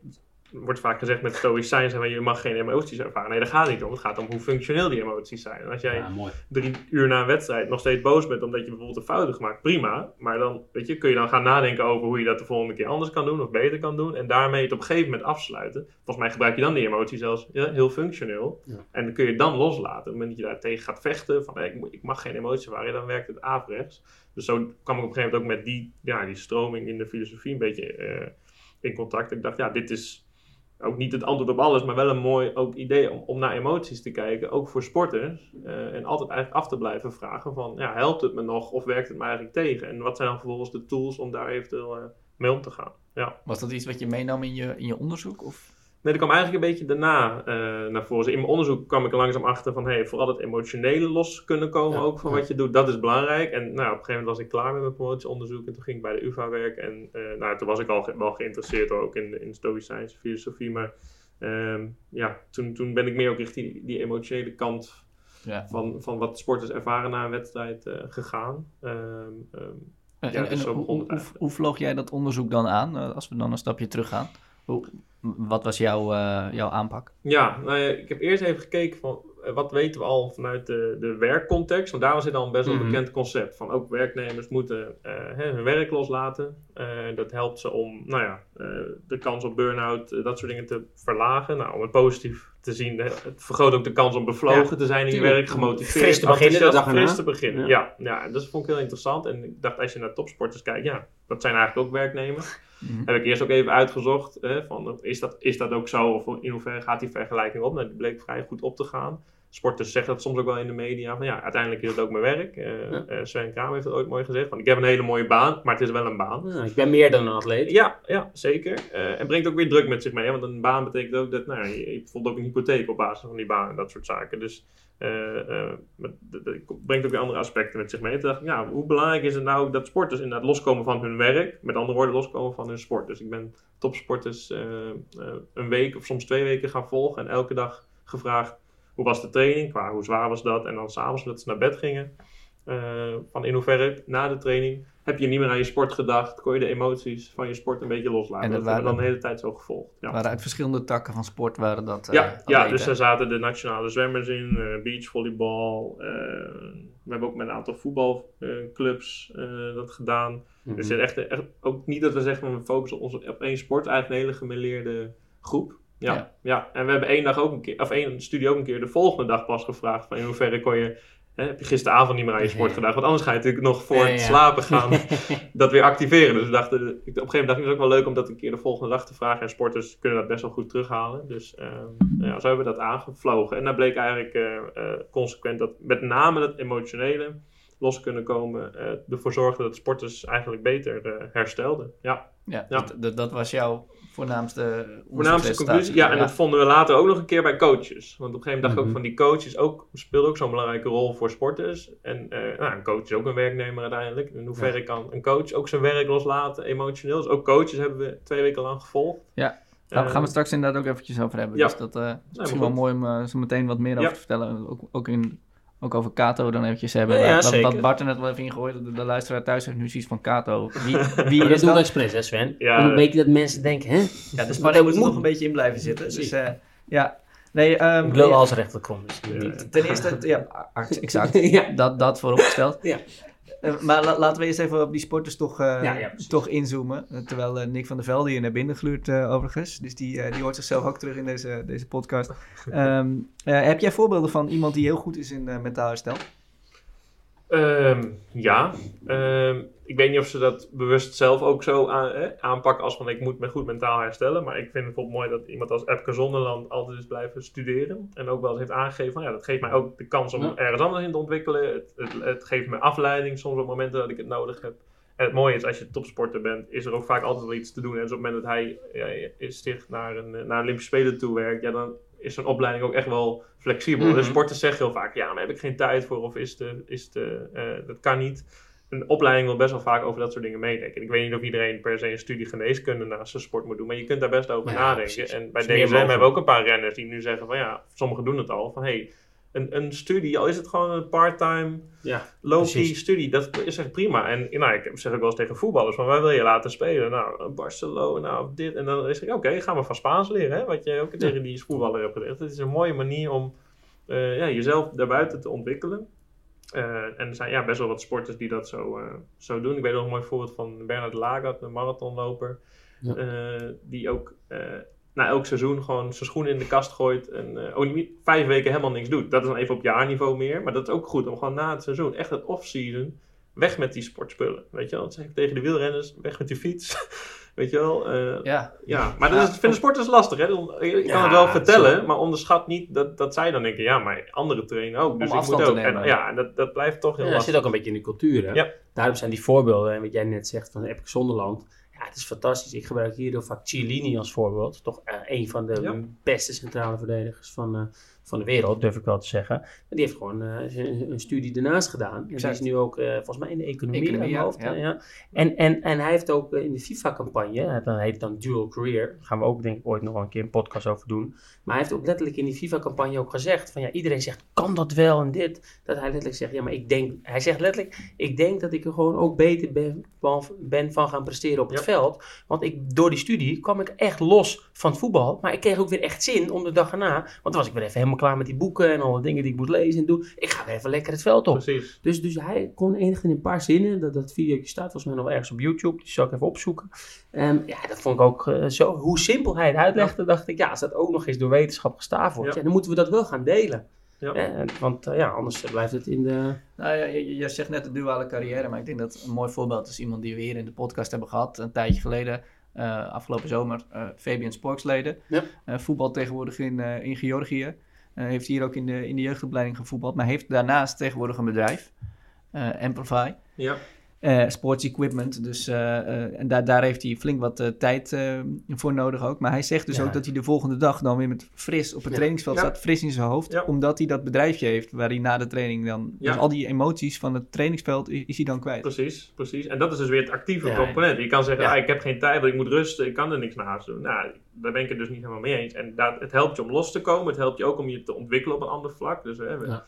wordt vaak gezegd met stoïcijn zijn, je mag geen emoties ervaren. Nee, daar gaat het niet om. Het gaat om hoe functioneel die emoties zijn. En als jij drie uur na een wedstrijd nog steeds boos bent omdat je bijvoorbeeld een fout hebt gemaakt, prima. Maar dan, weet je, kun je dan gaan nadenken over hoe je dat de volgende keer anders kan doen of beter kan doen. En daarmee het op een gegeven moment afsluiten. Volgens mij gebruik je dan die emotie zelfs ja, heel functioneel. Ja. En dan kun je het dan loslaten. Op het moment dat je daar tegen gaat vechten, van hey, ik, mag geen emotie ervaren, dan werkt het averechts. Dus zo kwam ik op een gegeven moment ook met die, ja, die stroming in de filosofie een beetje eh, in contact. Ik dacht, ja, dit is ook niet het antwoord op alles, maar wel een mooi ook idee om, om naar emoties te kijken, ook voor sporters. Eh, en altijd eigenlijk af te blijven vragen van, ja, helpt het me nog of werkt het me eigenlijk tegen? En wat zijn dan vervolgens de tools om daar eventueel eh, mee om te gaan? Ja. Was dat iets wat je meenam in je, in je onderzoek? Of? Nee, dat kwam eigenlijk een beetje daarna eh, naar voren. Dus in mijn onderzoek kwam ik er langzaam achter van, hey, vooral het emotionele los kunnen komen Ja, ook van ja. wat je doet, dat is belangrijk. En nou, op een gegeven moment was ik klaar met mijn promotieonderzoek en toen ging ik bij de UvA werken. En eh, nou, toen was ik al ge- wel geïnteresseerd ook in, in stoïcijnse filosofie, maar ehm, ja, toen, toen ben ik meer ook richting die, die emotionele kant Ja. van, van wat sporters ervaren na een wedstrijd eh, gegaan. Ehm, ehm, En, en, dus hoe, hoe, vloog jij dat onderzoek dan aan, als we dan een stapje terug gaan? Hoe, wat was jouw, eh, jouw aanpak? Ja, nou ja, ik heb eerst even gekeken van eh, wat weten we al vanuit de, de werkcontext. Want daar was dit al een best wel Mhm. bekend concept. Van ook werknemers moeten hè, hun werk loslaten. Eh, dat helpt ze om nou ja, eh, de kans op burn-out, eh, dat soort dingen te verlagen. Nou, om het positief te zien, het vergroot ook de kans om bevlogen Ja, te zijn in je werk, gemotiveerd. Fris te beginnen de dag. Fris te beginnen, ja. ja. Dat vond ik heel interessant. En ik dacht, als je naar topsporters kijkt, ja, dat zijn eigenlijk ook werknemers. Mhm. Heb ik eerst ook even uitgezocht, hè, van, is, dat, is dat ook zo? Of in hoeverre gaat die vergelijking op? Nou, die bleek vrij goed op te gaan. Sporters zeggen dat soms ook wel in de media. Van ja, uiteindelijk is het ook mijn werk. Eh, Ja. eh, Sven Kramer heeft het ooit mooi gezegd. Van, ik heb een hele mooie baan, maar het is wel een baan. Nou, ik ben meer dan een atleet. Ja, ja zeker. Eh, en brengt ook weer druk met zich mee. hè, Want een baan betekent ook dat nou, ja, je, bijvoorbeeld ook een hypotheek op basis van die baan en dat soort zaken. Dus dat- dat brengt ook weer andere aspecten met zich mee. Toen dacht ik, ja, hoe belangrijk is het nou dat sporters inderdaad loskomen van hun werk. Met andere woorden, loskomen van hun sport. Dus ik ben topsporters een week of soms twee weken gaan volgen. En elke dag gevraagd, hoe was de training? Qua hoe zwaar was dat? En dan s'avonds dat ze naar bed gingen. eh, van in hoeverre na de training heb je niet meer aan je sport gedacht? Kon je de emoties van je sport een beetje loslaten? En dat hebben we dan de hele tijd zo gevolgd. Ja. Waren uit verschillende takken van sport waren dat. eh, Ja, ja atleten. dus er zaten de nationale zwemmers in, eh beachvolleybal. eh, we hebben ook met een aantal voetbalclubs eh, dat gedaan. Mhm. Dus echt, echt ook niet dat we zeggen we focussen ons op één sport, eigenlijk een hele gemêleerde groep. Ja, Ja. ja. en we hebben één dag ook een keer, of één studie ook een keer de volgende dag pas gevraagd van in hoeverre kon je, hè, heb je gisteravond niet meer aan je sport gedaan, want anders ga je natuurlijk nog voor Ja, het slapen gaan dat weer activeren. Dus we dachten, op een gegeven moment dacht ik, het ook wel leuk om dat een keer de volgende dag te vragen. En sporters kunnen dat best wel goed terughalen. Dus ehm, ja, zo hebben we dat aangevlogen. En daar bleek eigenlijk eh, eh, consequent dat met name het emotionele los kunnen komen. eh ervoor zorgde dat sporters eigenlijk beter eh, herstelden. Ja, Ja, Ja. Dat, dat, dat was jouw voornaamste voornaamste conclusie. Ja, en dat vonden we later ook nog een keer bij coaches. Want op een gegeven moment dacht ik Mhm. ook van die coaches ook, speelde ook zo'n belangrijke rol voor sporters. En eh, nou, een coach is ook een werknemer uiteindelijk. In hoeverre kan een coach ook zijn werk loslaten, emotioneel. Dus ook coaches hebben we twee weken lang gevolgd. Ja. Daar gaan we straks inderdaad ook eventjes over hebben. Ja. Dus dat eh, is misschien wel mooi om zo meteen wat meer over Ja. te vertellen. Ook, ook, in, ook over Kato dan eventjes hebben. Ja, ja, wat. Bart er net wel even ingegooid. De, de luisteraar thuis heeft nu zoiets van Kato. Wie, wie is dat doen we dat? expres, hè Sven? Ja, Om een beetje dat mensen denken, hè? Ja, de spanning moet er moet. nog een beetje in blijven zitten. Dus eh, ja, nee. ehm, Ik lul ja, als rechter kom, dus. Ten eerste, ja, exact. Ja. Dat, dat vooropgesteld. Ja. Eh, maar la- laten we eerst even op die sporters toch, eh, Ja, ja, precies. toch inzoomen. Eh, terwijl Nick van der Velde hier naar binnen gluurt overigens. Dus die, die hoort zichzelf ook terug in deze, deze podcast. Ehm, eh, heb jij voorbeelden van iemand die heel goed is in mentaal herstel? Ehm, ja, Ehm, ik weet niet of ze dat bewust zelf ook zo aan, eh, aanpakken als van ik moet me goed mentaal herstellen. Maar ik vind het bijvoorbeeld mooi dat iemand als Epke Zonderland altijd is blijven studeren. En ook wel eens heeft aangegeven van ja, dat geeft mij ook de kans om Ja. ergens anders in te ontwikkelen. Het, het, het geeft me afleiding soms op momenten dat ik het nodig heb. En het mooie is, als je topsporter bent, is er ook vaak altijd wel iets te doen. En dus op het moment dat hij ja, is zich naar een, eh, naar Olympische Spelen toe werkt, ja, dan is zo'n opleiding ook echt wel flexibel. Mhm. De sporters zeggen heel vaak, ja, maar heb ik geen tijd voor of is de, is de, eh, dat kan niet. Een opleiding wil best wel vaak over dat soort dingen meedenken. Ik weet niet of iedereen per se een studie geneeskunde naast zijn sport moet doen, maar je kunt daar best over Ja, nadenken. precies. En bij DSM hebben we ook een paar renners die nu zeggen van ja, sommigen doen het al, van hey, een, een studie, al is het gewoon een part-time Ja, low-key Precies. studie, dat is echt prima. En nou, ik zeg ook wel eens tegen voetballers, van waar wil je laten spelen? Nou, Barcelona of dit. En dan is het, oké, gaan we van Spaans leren, hè? wat je ook tegen die voetballer hebt gezegd. Het is een mooie manier om eh, ja, jezelf daarbuiten te ontwikkelen. Eh, en er zijn ja, best wel wat sporters die dat zo, eh, zo doen. Ik weet nog een mooi voorbeeld van Bernard Lagat, een marathonloper. Ja. eh, die ook eh, na elk seizoen gewoon zijn schoenen in de kast gooit. En eh, ook niet vijf weken helemaal niks doet. Dat is dan even op jaarniveau meer. Maar dat is ook goed om gewoon na het seizoen, echt het off-season, weg met die sportspullen. Weet je wel? Dat zeg ik tegen de wielrenners, weg met die fiets. Weet je wel? Eh, Ja, ja, maar dat is, vinden sporters lastig. Hè? Je kan Ja, het wel vertellen, zo. maar onderschat niet dat, dat zij dan denken: ja, maar andere trainen ook. Dus ik afstand moet te ook. nemen. En, ja, en dat, dat blijft toch heel Ja, dat lastig. zit ook een beetje in de cultuur. Hè? Ja. Daarom zijn die voorbeelden, en wat jij net zegt van Epke Zonderland. Ja, het is fantastisch. Ik gebruik hier heel vaak Cialini als voorbeeld. Toch eh, een van de Ja. beste centrale verdedigers van, eh, van de wereld, durf ik wel te zeggen. En die heeft gewoon eh, een studie ernaast gedaan. En die is nu ook eh, volgens mij in de economie, Economie, ja, hoofd. ja. En, en, en hij heeft ook eh, in de FIFA-campagne, dan heet het dan Dual Career, daar gaan we ook denk ik ooit nog wel een keer een podcast over doen. Maar hij heeft ook letterlijk in die FIFA-campagne ook gezegd van ja, iedereen zegt, kan dat wel en dit. Dat hij letterlijk zegt, ja, maar ik denk, hij zegt letterlijk, ik denk dat ik er gewoon ook beter ben, van- ben van gaan presteren op het Ja. veld. Want ik, door die studie kwam ik echt los van het voetbal. Maar ik kreeg ook weer echt zin om de dag erna. Want dan was ik weer even helemaal klaar met die boeken en alle dingen die ik moet lezen en doen. Ik ga weer even lekker het veld op. Precies. Dus, dus hij kon enigszins in een paar zinnen. Dat, dat video staat volgens mij nog ergens op YouTube. Die zal ik even opzoeken. Ehm, ja, dat vond ik ook eh, zo. Hoe simpel hij het uitlegde, dacht ik, ja, als dat ook nog eens door wetenschap gestaafd wordt, Ja. ja. dan moeten we dat wel gaan delen. Ja. Eh, want eh, ja, anders blijft het in de. Nou ja, je, je zegt net de duale carrière, maar ik denk dat een mooi voorbeeld is iemand die we hier in de podcast hebben gehad, een tijdje geleden, eh, afgelopen zomer, eh Fabian Sporksleden. Ja. Eh, voetbal tegenwoordig in, eh, in Georgië. Uh, heeft hier ook in de, in de jeugdopleiding gevoetbald. Maar heeft daarnaast tegenwoordig een bedrijf. Uh, Amplify. Ja. Uh, sports equipment. Dus, uh, uh, en daar, daar heeft hij flink wat tijd voor nodig ook. Maar hij zegt dus Ja. ook dat hij de volgende dag dan weer met fris op het Ja. trainingsveld Ja. staat, fris in zijn hoofd. Ja. Omdat hij dat bedrijfje heeft waar hij na de training dan... Ja. Dus al die emoties van het trainingsveld is, is hij dan kwijt. Precies, precies. En dat is dus weer het actieve Ja, component. Je kan zeggen, Ja. ah, ik heb geen tijd, want ik moet rusten, ik kan er niks naast doen. Nou, daar ben ik het dus niet helemaal mee eens. En dat, het helpt je om los te komen, het helpt je ook om je te ontwikkelen op een ander vlak. Dus hè, we-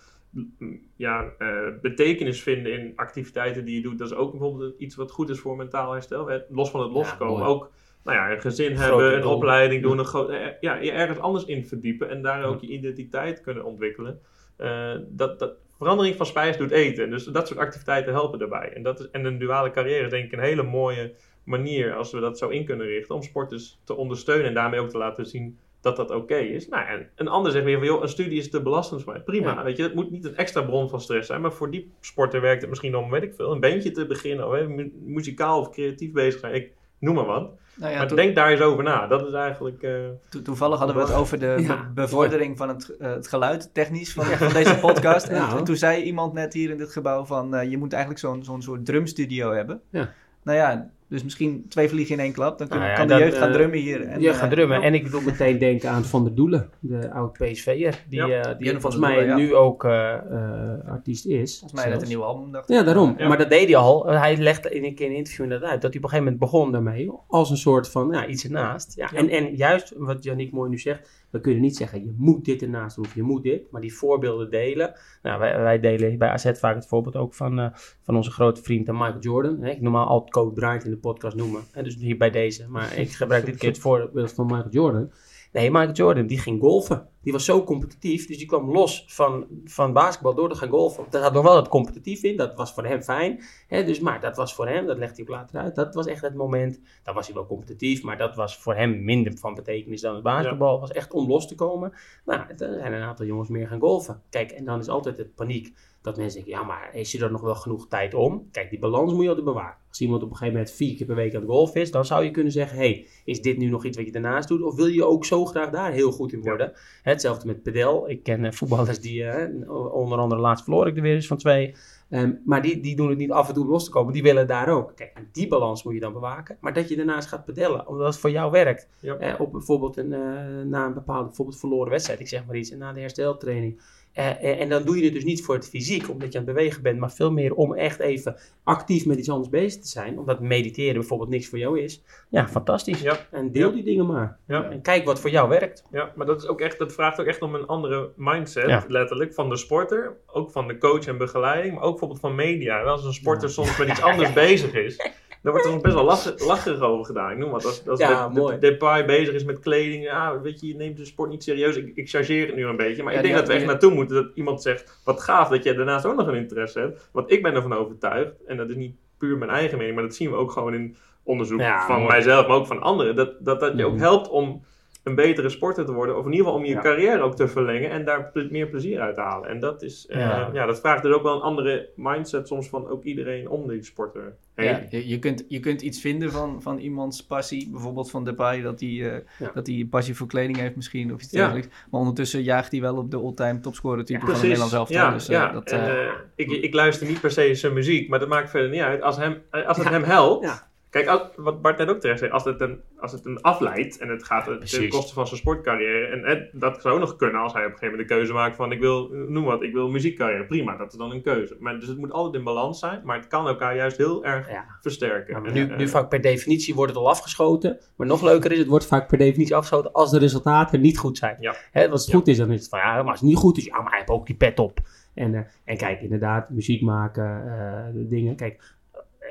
Ja. eh, betekenis vinden in activiteiten die je doet, dat is ook bijvoorbeeld iets wat goed is voor mentaal herstel. Los van het loskomen, ook nou ja, een gezin Grote hebben, een doel. opleiding doen, een eh, ja, je ergens anders in verdiepen en daar ook je identiteit kunnen ontwikkelen. Eh, dat, dat, verandering van spijs doet eten. Dus dat soort activiteiten helpen daarbij. En, dat is, en een duale carrière is denk ik een hele mooie manier als we dat zo in kunnen richten om sporters te ondersteunen en daarmee ook te laten zien dat dat oké is. Nou, en een ander zegt weer van, joh, een studie is te belastend voor mij. Prima, Ja. weet je, het moet niet een extra bron van stress zijn, maar voor die sporter werkt het misschien om, weet ik veel, een bandje te beginnen, of hè, mu- muzikaal of creatief bezig zijn. Ik noem maar wat. Nou ja, maar denk daar eens over na. Dat is eigenlijk... eh, to- toevallig hadden we het over de Ja, be- bevordering van het, eh, het geluid technisch van, van deze podcast. En, toen zei iemand net hier in dit gebouw van, eh, je moet eigenlijk zo'n zo'n soort drumstudio hebben. Ja. Nou ja, dus misschien twee vliegen in één klap. Dan kun- Nou ja, kan de dat, jeugd gaan eh, drummen hier. En, je eh, gaat drummen. En ik doe meteen denken aan Van der Doelen, de oud PSV'er. Die, Ja, eh, die volgens mij ja. nu ook eh, eh, artiest is. Volgens mij net zelfs. een nieuw album, dacht. Ja, daarom. Ja. Maar dat deed hij al. Hij legde in een keer in een interview inderdaad uit dat hij op een gegeven moment begon daarmee als een soort van ja, iets ernaast. Ja, Ja. En, en juist wat Janiek mooi nu zegt, we kunnen niet zeggen je moet dit ernaast doen of je moet dit, maar die voorbeelden delen. Nou, wij, wij delen bij AZ vaak het voorbeeld ook van, eh, van onze grote vriend eh, Michael Jordan. Hè, ik normaal altijd Kobe Bryant in de podcast noemen, dus hier bij deze. Maar ik gebruik dit keer het voorbeeld van Michael Jordan. Nee, Michael Jordan, die ging golfen. Die was zo competitief, dus die kwam los van, van basketbal door te gaan golfen. Daar had nog wel het competitief in, dat was voor hem fijn. Hè, dus, maar dat was voor hem, dat legt hij ook later uit, dat was echt het moment. Dan was hij wel competitief, maar dat was voor hem minder van betekenis dan het basketbal. was echt om los te komen. Nou, er zijn een aantal jongens meer gaan golfen. Kijk, en dan is altijd het paniek dat mensen denken, ja, maar is er dan nog wel genoeg tijd om? Kijk, die balans moet je altijd bewaren. Als iemand op een gegeven moment vier keer per week aan het golfen is, dan zou je kunnen zeggen, hey, is dit nu nog iets wat je daarnaast doet? Of wil je ook zo graag daar heel goed in worden? Hetzelfde met pedel. Ik ken eh, voetballers die, eh, onder andere laatst verloor ik er weer eens van twee. Ehm, maar die, die doen het niet af en toe los te komen. Die willen daar ook. Kijk, en die balans moet je dan bewaken. Maar dat je daarnaast gaat pedellen, omdat het voor jou werkt. Ja. Op bijvoorbeeld een, eh, na een bepaalde bijvoorbeeld verloren wedstrijd, ik zeg maar iets, en na de hersteltraining. Eh, eh, en dan doe je het dus niet voor het fysiek, omdat je aan het bewegen bent, maar veel meer om echt even actief met iets anders bezig te zijn. Omdat mediteren bijvoorbeeld niks voor jou is. Ja, fantastisch. ja, En deel Ja. die dingen maar. ja. En kijk wat voor jou werkt. Ja, maar dat, is ook echt, dat vraagt ook echt om een andere mindset, Ja. letterlijk, van de sporter. Ook van de coach en begeleiding, maar ook bijvoorbeeld van media. En als een sporter Ja. soms met iets anders bezig is, dan wordt er best wel lach- lacherig over gedaan. Ik noem wat, als, als Ja, de, de-. Depay bezig is met kleding, ja, weet je, je neemt de sport niet serieus. Ik, ik chargeer het nu een beetje, maar Ja, ik denk dat we echt naartoe moeten dat iemand zegt, wat gaaf dat jij daarnaast ook nog een interesse hebt. Want ik ben ervan overtuigd, en dat is niet puur mijn eigen mening, maar dat zien we ook gewoon in onderzoek Ja, van mooi. mijzelf, maar ook van anderen, dat dat, dat je ook Mhm. helpt om een betere sporter te worden. Of in ieder geval om je Ja. carrière ook te verlengen en daar ple- meer plezier uit te halen. En dat is, eh, Ja. ja. dat vraagt dus ook wel een andere mindset soms van ook iedereen om die sporter heen. Ja, je, je, kunt, je kunt iets vinden van, van iemands passie. Bijvoorbeeld van Depay, dat hij eh, Ja. dat hij passie voor kleding heeft misschien. Of iets Ja. dergelijks. Maar ondertussen jaagt hij wel op de all-time topscorer type Ja, van het Nederlands elftal. Ja, dus, eh, ja. dat, en, ik, ik luister niet per se zijn muziek, maar dat maakt verder niet uit. Als, hem, als het hem helpt. Kijk, als- wat Bart net ook terecht zei, als het een, als het een afleidt en het gaat ten Precies. koste van zijn sportcarrière. En, dat zou ook nog kunnen als hij op een gegeven moment de keuze maakt van ik wil, noem wat, ik wil muziekcarrière. Prima, dat is dan een keuze. Maar, dus het moet altijd in balans zijn, maar het kan elkaar juist heel erg Ja. versterken. Ja, maar En, nu, eh, nu vaak per definitie wordt het al afgeschoten. Maar nog leuker is, het wordt vaak per definitie afgeschoten als de resultaten niet goed zijn. Ja. Hè, als het goed is, dan is het van ja, maar als het niet goed is, ja, maar hij heeft ook die pet op. En, eh, en kijk, inderdaad, muziek maken, eh, dingen. Kijk,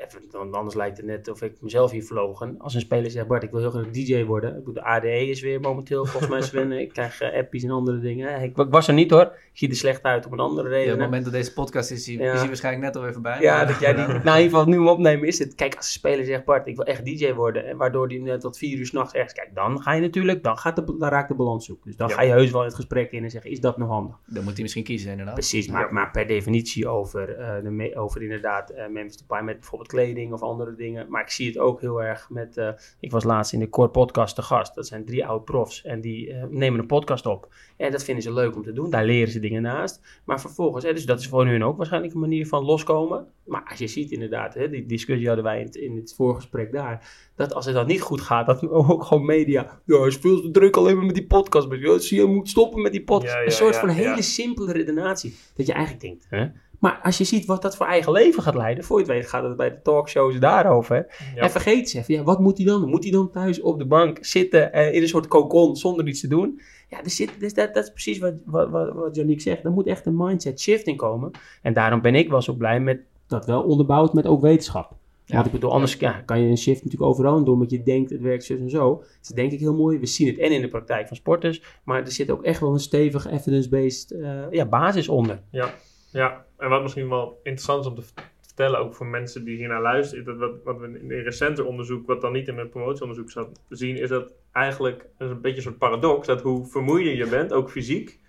even, dan, anders lijkt het net of ik mezelf hier verlogen. Als een speler zegt, Bart, ik wil heel graag DJ worden. Ik bedoel, de ADE is weer momenteel volgens mij Sven. Ik krijg eh, appies en andere dingen. Ik, ik was er niet hoor. Ik zie er slecht uit om een andere ja, op reden. het moment dat deze podcast is, is hij Ja. is hij waarschijnlijk net alweer voorbij. Ja, Maar- dat jij die, nou in ieder geval nu hem opnemen is het. Kijk, als een speler zegt, Bart, ik wil echt DJ worden. En waardoor die net tot vier uur s'nachts ergens kijkt. Dan ga je natuurlijk, dan, gaat de, dan raakt de balans zoeken. Dus dan Ja. ga je heus wel in het gesprek in en zeggen, is dat nog handig? Dan moet hij misschien kiezen inderdaad. Precies, maar, Ja. maar per definitie over, eh, de over inderdaad uh, Memphis Depay met bijvoorbeeld sportkleding of andere dingen. Maar ik zie het ook heel erg met... eh, ik was laatst in de Core Podcast te gast. Dat zijn drie oude profs en die eh, nemen een podcast op. En dat vinden ze leuk om te doen. Daar leren ze dingen naast. Maar vervolgens, hè, dus dat is voor hun ook waarschijnlijk een manier van loskomen. Maar als je ziet inderdaad, hè, die discussie hadden wij in het, in het voorgesprek daar. Dat als het dan niet goed gaat, dat ook gewoon media... Ja, hij is veel te druk alleen maar met die podcast. Ja, zie je, moet stoppen met die podcast. Ja, ja, een soort van hele simpele redenatie. Dat je eigenlijk denkt, hè? Maar als je ziet wat dat voor eigen leven gaat leiden, voor je het weet gaat het bij de talkshows daarover. Ja. En vergeet ze even, ja, wat moet hij dan? doen? Moet hij dan thuis op de bank zitten eh, in een soort cocon zonder iets te doen? Ja, er zit, dus dat, dat is precies wat, wat, wat, zegt. Er moet echt een mindset shift in komen. En daarom ben ik wel zo blij met dat wel onderbouwd met ook wetenschap. Ja. Want ik bedoel, anders ja, kan je een shift natuurlijk overal doen, omdat je denkt het werkt zus en zo. Dat is denk ik heel mooi. We zien het en in de praktijk van sporters, maar er zit ook echt wel een stevige evidence-based eh, ja, basis onder. Ja, ja, en wat misschien wel interessant is om te vertellen, ook voor mensen die hiernaar luisteren, is dat wat, wat we in een recenter onderzoek, wat dan niet in mijn promotieonderzoek zat, zien, is dat eigenlijk dat is een beetje een soort paradox, dat hoe vermoeider je bent, ook fysiek,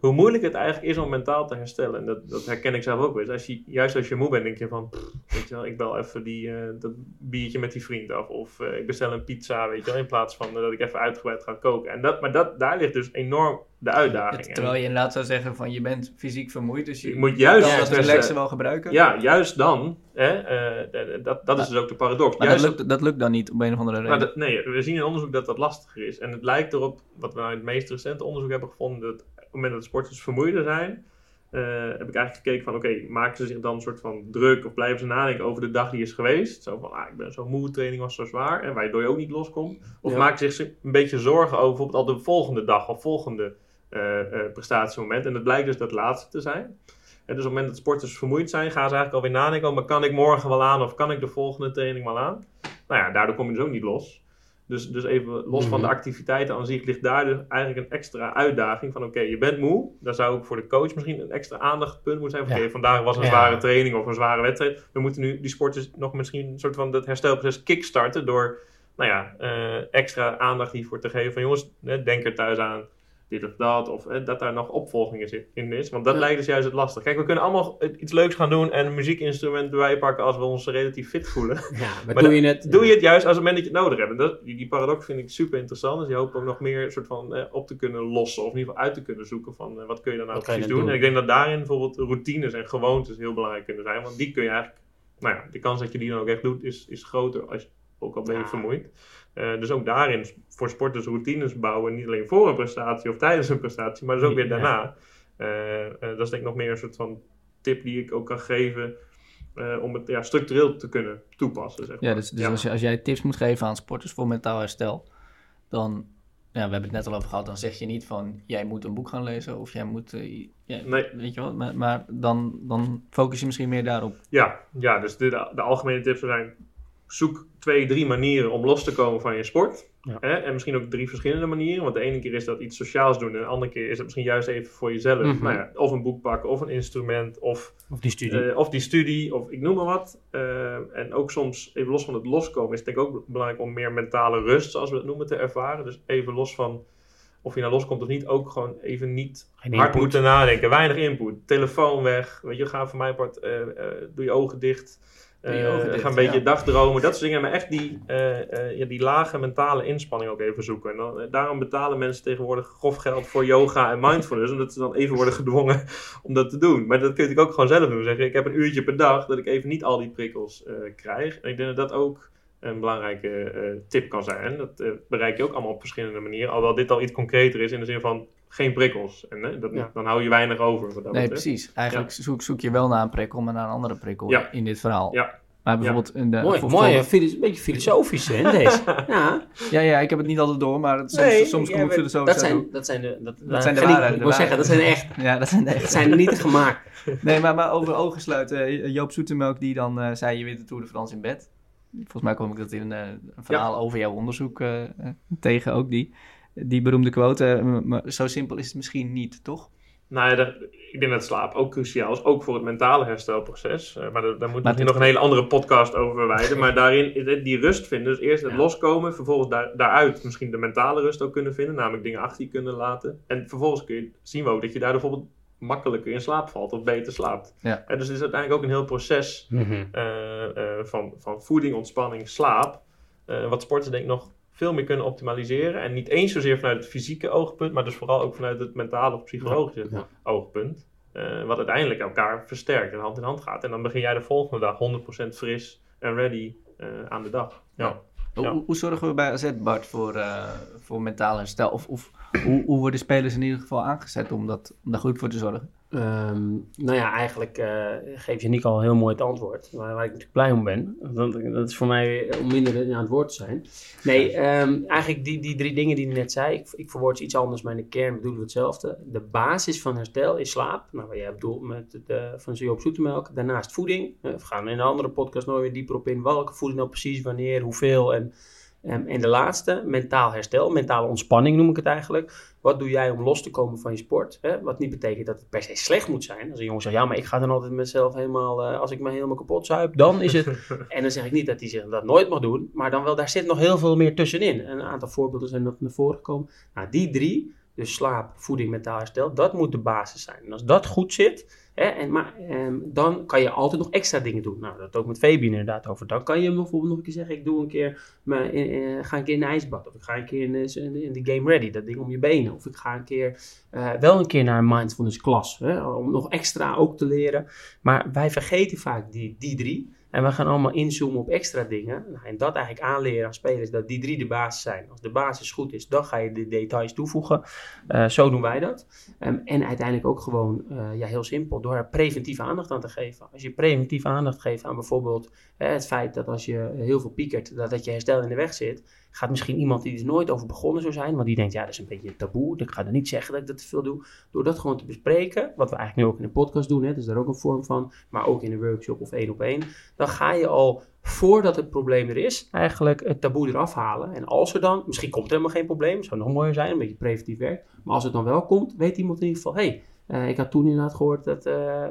hoe moeilijk het eigenlijk is om mentaal te herstellen. En dat, dat herken ik zelf ook wel eens. Als je, juist als je moe bent, denk je van, pff, weet je wel, ik bel even die, eh, dat biertje met die vriend af. Of eh, ik bestel een pizza, weet je wel, in plaats van eh, dat ik even uitgebreid ga koken. En dat, maar dat, daar ligt dus enorm de uitdaging. Terwijl je inderdaad zou zeggen van je bent fysiek vermoeid, dus je, je moet juist kan dat relaxen wel gebruiken. ja, juist dan. Hè, eh, dat, dat is dus ook de paradox. Maar dat Juist lukt, dat lukt dan niet op een of andere reden. maar dat- nee, we zien in onderzoek dat dat lastiger is. En het lijkt erop, wat we nou in het meest recente onderzoek hebben gevonden, dat op het moment dat de sporters vermoeider zijn, eh, heb ik eigenlijk gekeken van, oké, maken ze zich dan een soort van druk of blijven ze nadenken over de dag die is geweest? Zo van, ah, ik ben zo moe, de training was zo zwaar, en waardoor je ook niet loskomt. Of Ja. maken ze zich een beetje zorgen over bijvoorbeeld al de volgende dag of volgende eh, eh, prestatiemoment. En het blijkt dus dat laatste te zijn. En dus op het moment dat sporters vermoeid zijn, gaan ze eigenlijk alweer nadenken, oh, maar kan ik morgen wel aan of kan ik de volgende training wel aan? Nou ja, daardoor kom je dus ook niet los. Dus, dus even los van de Mhm. activiteiten aan zich ligt daar dus eigenlijk een extra uitdaging van oké, je bent moe. Dan zou ook voor de coach misschien een extra aandachtpunt moeten zijn. Ja. Oké, vandaag was een Ja. zware training of een zware wedstrijd. We moeten nu die sporters nog misschien een soort van dat herstelproces kickstarten door nou ja, eh, extra aandacht hiervoor te geven. Van jongens, denk er thuis aan dit of dat. Of hè, dat daar nog opvolging in is. Want dat Ja. lijkt dus juist het lastig. Kijk, we kunnen allemaal iets leuks gaan doen en een muziekinstrument erbij pakken als we ons relatief fit voelen. Ja, maar, Maar doe je het... Doe je het juist als het moment dat je het nodig hebt. En dat, die, die paradox vind ik super interessant. Dus je hoopt ook nog meer soort van, eh, op te kunnen lossen. Of in ieder geval uit te kunnen zoeken van eh, wat kun je dan nou Wat kan je precies dan doen. doen? En ik denk dat daarin bijvoorbeeld routines en gewoontes heel belangrijk kunnen zijn. Want die kun je eigenlijk, nou ja, de kans dat je die dan ook echt doet is, is groter als je, ook al ben je Ja. vermoeid. Eh, dus ook daarin voor sporters routines bouwen. Niet alleen voor een prestatie of tijdens een prestatie, maar dus ook weer Ja. daarna. Eh, dat is denk ik nog meer een soort van tip die ik ook kan geven. eh, om het ja, structureel te kunnen toepassen. Zeg Ja, maar. dus, dus Ja. Als, je, als jij tips moet geven aan sporters voor mentaal herstel, dan, ja, we hebben het net al over gehad, dan zeg je niet van, jij moet een boek gaan lezen of jij moet, ja, Nee. weet je wel, maar, maar dan, dan focus je misschien meer daarop. Ja, ja dus de, de algemene tips zijn: zoek twee, drie manieren om los te komen van je sport. Ja. Hè? En misschien ook drie verschillende manieren. Want de ene keer is dat iets sociaals doen, en de andere keer is het misschien juist even voor jezelf. Mhm. nou ja, of een boek pakken, of een instrument, of, Of die studie. eh, of die studie, of ik noem maar wat. Eh, en ook soms, even los van het loskomen, is het denk ik ook belangrijk om meer mentale rust, zoals we het noemen, te ervaren. Dus even los van of je nou loskomt of niet, ook gewoon even niet hard moeten nadenken. Weinig input. Telefoon weg. Weet je, ga voor mij part, eh, doe je ogen dicht. Dicht, ga een beetje ja. dagdromen. Dat soort dingen. Maar echt die, eh, eh, ja, die lage mentale inspanning ook even zoeken. En dan, daarom betalen mensen tegenwoordig grof geld voor yoga en mindfulness. Omdat ze dan even worden gedwongen om dat te doen. Maar dat kun je natuurlijk ook gewoon zelf doen. Zeggen, ik heb een uurtje per dag dat ik even niet al die prikkels krijg. En ik denk dat dat ook een belangrijke tip kan zijn. Dat bereik je ook allemaal op verschillende manieren. Alhoewel dit al iets concreter is in de zin van geen prikkels. En eh, dat, Ja. dan hou je weinig over. Wat dat Nee, betreft. precies. Eigenlijk zoek, zoek je wel naar een prikkel, maar naar een andere prikkel Ja. in dit verhaal. Ja. Maar bijvoorbeeld de... mooi, hè? Filo- Een beetje filosofisch, hè, deze. ja. Ja, ja, ik heb het niet altijd door, maar het- soms, Nee, soms ja, kom ik filosofisch dat zijn, dat zijn de... Dat, Dat zijn de Ik wil zeggen, dat zijn echt... Ja, dat zijn de Dat zijn er niet gemaakt. Nee, maar, maar over ogen sluiten. eh, Joop Zoetemelk die dan eh, zei je wint de Tour de France in bed. Volgens mij kwam ik dat in een, eh, een verhaal over jouw onderzoek eh, eh, tegen ook die. Die beroemde quote. eh, maar zo simpel is het misschien niet, toch? Nou ja, daar- ik denk dat slaap ook cruciaal is. Ook voor het mentale herstelproces. Eh, maar daar, daar moet Maar ik nog een hele andere podcast over wijden. Maar daarin is het die rust vinden. Dus eerst het Ja. loskomen. Vervolgens daar, daaruit misschien de mentale rust ook kunnen vinden. Namelijk dingen achter je kunnen laten. En vervolgens kun je, zien we ook dat je daar bijvoorbeeld makkelijker in slaap valt of beter slaapt. Ja. En dus het is uiteindelijk ook een heel proces Mhm. eh, eh, van, van voeding, ontspanning, slaap. eh, wat sporters denk ik nog veel meer kunnen optimaliseren. En niet eens zozeer vanuit het fysieke oogpunt, maar dus vooral ook vanuit het mentale of psychologische Ja. oogpunt. Eh, wat uiteindelijk elkaar versterkt en hand in hand gaat. En dan begin jij de volgende dag 100% fris en ready eh, aan de dag. Ja. Hoe, Ja. hoe- hoe zorgen we bij AZ, Bart, voor, eh, voor mentaal herstel? Of, of hoe, hoe worden spelers in ieder geval aangezet om, dat, om daar goed voor te zorgen? Ehm, nou ja, eigenlijk eh geeft Janiek al heel mooi het antwoord. Waar, waar ik natuurlijk blij om ben. Want dat is voor mij om minder aan het woord te zijn. Nee, ehm, eigenlijk die, die drie dingen die ik net zei. Ik, ik verwoord ze iets anders, maar in de kern bedoelen we hetzelfde. De basis van herstel is slaap. Nou, wat jij bedoelt met het, eh, van Joop Zoetemelk. Daarnaast voeding. Eh, we gaan in een andere podcast nooit weer dieper op in. Welke voeding nou precies, wanneer, hoeveel en... Ehm, en de laatste, mentaal herstel, mentale ontspanning noem ik het eigenlijk. Wat doe jij om los te komen van je sport? Hè? Wat niet betekent dat het per se slecht moet zijn. Als een jongen zegt, ja, maar ik ga dan altijd mezelf helemaal, eh, als ik me helemaal kapot zuip, dan is het. en dan zeg ik niet dat hij zich dat nooit mag doen, maar dan wel, daar zit nog heel veel meer tussenin. En een aantal voorbeelden zijn dat naar voren gekomen. Nou, die drie, dus slaap, voeding, mentaal herstel, dat moet de basis zijn. En als dat goed zit, hè, en, maar, ehm, dan kan je altijd nog extra dingen doen. Nou, dat ook met Fabian inderdaad over. Dan kan je bijvoorbeeld nog een keer zeggen, ik doe een keer, in- eh, ga een keer in een ijsbad. Of ik ga een keer in, in, de game ready, dat ding om je benen. Of ik ga een keer, eh, wel een keer naar een mindfulness klas, om nog extra ook te leren. Maar wij vergeten vaak die, die drie. En we gaan allemaal inzoomen op extra dingen. Nou, en dat eigenlijk aanleren aan spelers dat die drie de basis zijn. Als de basis goed is, dan ga je de details toevoegen. Eh, zo doen wij dat. Ehm, en uiteindelijk ook gewoon, eh, ja, heel simpel, door er preventieve aandacht aan te geven. Als je preventief aandacht geeft aan bijvoorbeeld eh, het feit dat als je heel veel piekert, dat, dat je herstel in de weg zit, gaat misschien iemand die er nooit over begonnen zou zijn, want die denkt, ja, dat is een beetje taboe, ik ga er niet zeggen dat ik dat te veel doe. Door dat gewoon te bespreken, wat we eigenlijk nu ook in de podcast doen, hè, dus daar ook een vorm van, maar ook in een workshop of één op één, dan ga je al voordat het probleem er is, eigenlijk het taboe eraf halen. En als er dan, misschien komt er helemaal geen probleem, zou nog mooier zijn, een beetje preventief werk, maar als het dan wel komt, weet iemand in ieder geval, hey, ik had toen inderdaad gehoord dat eh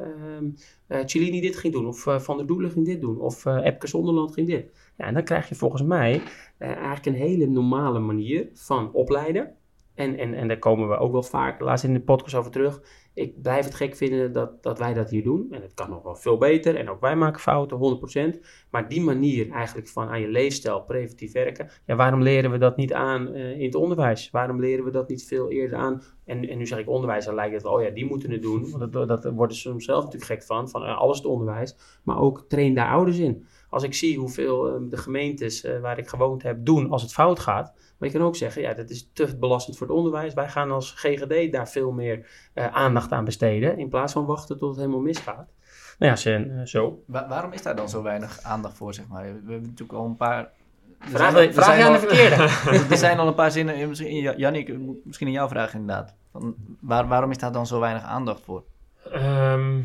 eh, Cellini dit ging doen, of eh, Van der Doelen ging dit doen, of eh Epke Zonderland ging dit. Ja, en dan krijg je volgens mij eh, eigenlijk een hele normale manier van opleiden. En, en, en daar komen we ook wel vaak, laatst in de podcast over terug. Ik blijf het gek vinden dat, dat wij dat hier doen. En het kan nog wel veel beter. En ook wij maken fouten, 100%. Maar die manier eigenlijk van aan je leefstijl preventief werken. Ja, waarom leren we dat niet aan eh, in het onderwijs? Waarom leren we dat niet veel eerder aan? En, en nu zeg ik onderwijs, dan lijkt het wel, oh ja, die moeten het doen. Want dat, dat worden ze zelf natuurlijk gek van. Van eh, alles het onderwijs. Maar ook train daar ouders in. Als ik zie hoeveel eh, de gemeentes eh, waar ik gewoond heb doen als het fout gaat. Maar je kan ook zeggen, ja, dat is te belastend voor het onderwijs. Wij gaan als GGD daar veel meer eh, aandacht aan besteden. In plaats van wachten tot het helemaal misgaat. Nou ja, ze, eh, zo. Wa- waarom is daar dan zo weinig aandacht voor, zeg maar? We hebben natuurlijk al een paar... er Vraag, zijn zijn je aan al- de verkeerde. Er zijn al een paar zinnen, in- misschien, Ja- Jannik, misschien in jouw vraag inderdaad. Van, waar, waarom is daar dan zo weinig aandacht voor? Ehm,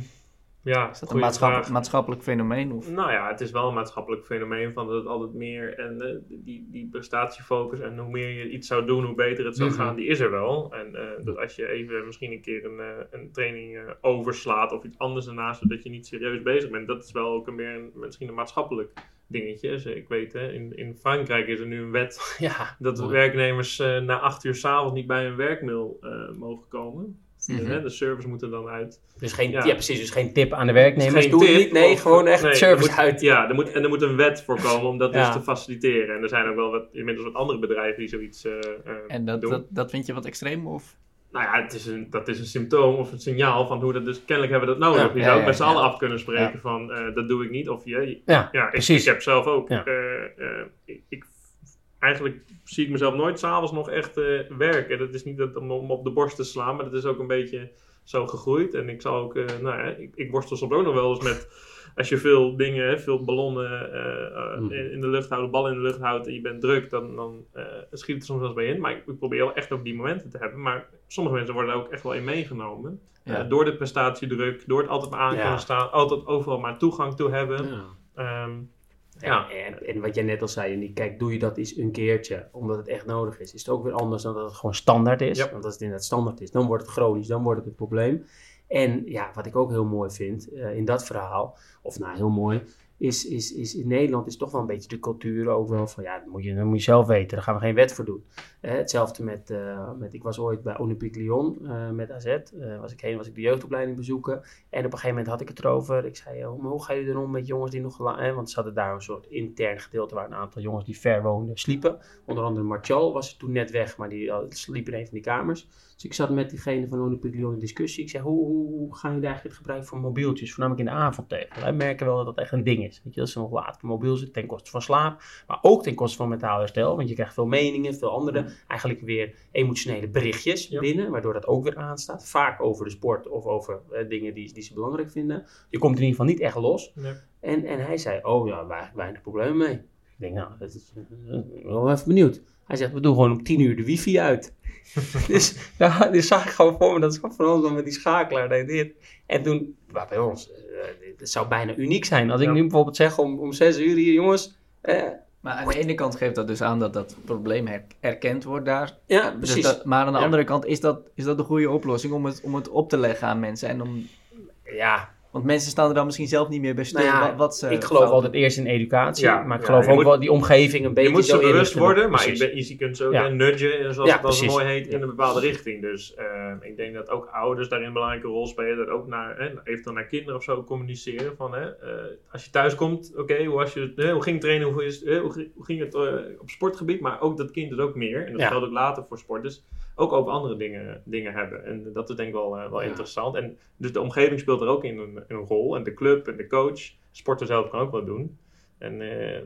ja, Is dat een maatschappelijk, maatschappelijk fenomeen? Of? Nou ja, het is wel een maatschappelijk fenomeen van dat het altijd meer en eh, die, die prestatiefocus en hoe meer je iets zou doen, hoe beter het zou Mhm. gaan, die is er wel. En eh, dat als je even misschien een keer een, eh, een training overslaat of iets anders ernaast, zodat je niet serieus bezig bent, dat is wel ook een meer een, misschien een maatschappelijk dingetje. Dus ik weet, hè, in, in Frankrijk is er nu een wet Ja, dat mooi. werknemers na acht uur s'avonds niet bij hun werkmail mogen komen. Hè, de servers moeten dan uit. Dus geen, Ja. ja. precies, dus geen tip aan de werknemers. Geen Doe het niet, nee, of- gewoon echt nee, service er moet- uit. Ja, er moet, en er moet een wet voor komen om dat Ja. dus te faciliteren. En er zijn ook wel wat, inmiddels wat andere bedrijven die zoiets eh, eh, En dat, doen. dat, dat vind je wat extreem? Of? Nou ja, het is een, dat is een symptoom of een signaal van hoe dat dus... Kennelijk hebben we dat nodig. Ja, je zou ook ja, met z'n ja. allen af kunnen spreken van eh, dat doe ik niet. Of je, Ja, ja, ik, precies. ik heb zelf ook. Ja. eh, eh, ik, ik- eigenlijk zie ik mezelf nooit s'avonds nog echt eh, werken. Dat is niet dat, om, om op de borst te slaan, maar dat is ook een beetje zo gegroeid. En ik zal ook, eh, nou ja, ik, ik worstel soms ook nog wel eens met. Als je veel dingen, veel ballonnen eh, Mhm. in, de lucht houdt, ballen in de lucht houdt en je bent druk, dan, dan schiet het soms wel eens bij in. Maar ik, ik probeer wel echt ook die momenten te hebben. Maar sommige mensen worden ook echt wel in meegenomen. Ja. Door de prestatiedruk, door het altijd maar aan Ja. kunnen staan, altijd overal maar toegang toe hebben. Ja. Ja. En, en wat jij net al zei, Nick, kijk, doe je dat eens een keertje, omdat het echt nodig is, is het ook weer anders dan dat het gewoon standaard is. Ja. Want als het inderdaad standaard is, dan wordt het chronisch, dan wordt het het probleem. En ja, wat ik ook heel mooi vind eh, in dat verhaal, of nou heel mooi, is, is, is in Nederland is toch wel een beetje de cultuur ook wel van ja, dat moet je, dat moet je zelf weten, daar gaan we geen wet voor doen. Hetzelfde met, eh, met, ik was ooit bij Olympique Lyon eh, met AZ, Eh, was ik heen, was ik de jeugdopleiding bezoeken en op een gegeven moment had ik het erover. Ik zei, hoe, hoe ga je erom met jongens die nog, la- hè, want ze hadden daar een soort intern gedeelte waar een aantal jongens die ver woonden sliepen. Onder andere Martial was toen net weg, maar die sliep in een van die kamers. Dus ik zat met diegene van Olympique Lyon in discussie. Ik zei, hoe, hoe, hoe gaan jullie eigenlijk het gebruik van mobieltjes, voornamelijk in de avond tegen? Wij merken wel dat dat echt een ding is. Weet je, dat ze nog laat mobiel zitten ten koste van slaap, maar ook ten koste van mentaal herstel. Want je krijgt veel meningen, veel andere, eigenlijk weer emotionele berichtjes Ja. binnen, waardoor dat ook weer aanstaat. Vaak over de sport of over eh, dingen die, die ze belangrijk vinden. Je komt in ieder geval niet echt los. Nee. En, en hij zei, oh ja, weinig, weinig problemen mee. Ik denk, nou, dat is, eh, ik ben wel even benieuwd. Hij zegt, we doen gewoon om tien uur de wifi uit. dus ja, dus zag ik gewoon voor me, dat is van ons dan met die schakelaar deed dit. En toen, maar bij ons, eh, het zou bijna uniek zijn. Als ik nu bijvoorbeeld zeg om, om zes uur hier, jongens. Maar aan de ene kant geeft dat dus aan dat dat probleem her- erkend wordt daar. ja, Dus precies. dat- maar aan de Ja. andere kant is dat, is dat de goede oplossing om het, om het op te leggen aan mensen. En om, ja, want mensen staan er dan misschien zelf niet meer bij stil Nou ja, wat, wat ze ik geloof altijd eerst in educatie. Ja, maar ik geloof ook moet- wel die omgeving een beetje Je moet zo ze bewust worden, maar ik ben, je kunt ze ook Ja. nudgen, zoals Ja, het dan mooi heet, in een bepaalde richting. Dus eh, ik denk dat ook ouders daarin een belangrijke rol spelen. Dat ook naar, hè, eventueel naar kinderen of zo communiceren. Van, hè, eh, als je thuis komt, oké, hoe, was je het, hè, hoe ging het trainen, hoe, is, hè, hoe, ging- hoe ging het eh, op sportgebied? Maar ook dat kind het ook meer. En dat Ja. geldt ook later voor sport. Dus ook over andere dingen, dingen hebben. En dat is denk ik wel, eh, wel Ja. interessant. En dus de omgeving speelt er ook in een, een rol. En de club en de coach. Sporter zelf kan ook wat doen. En eh,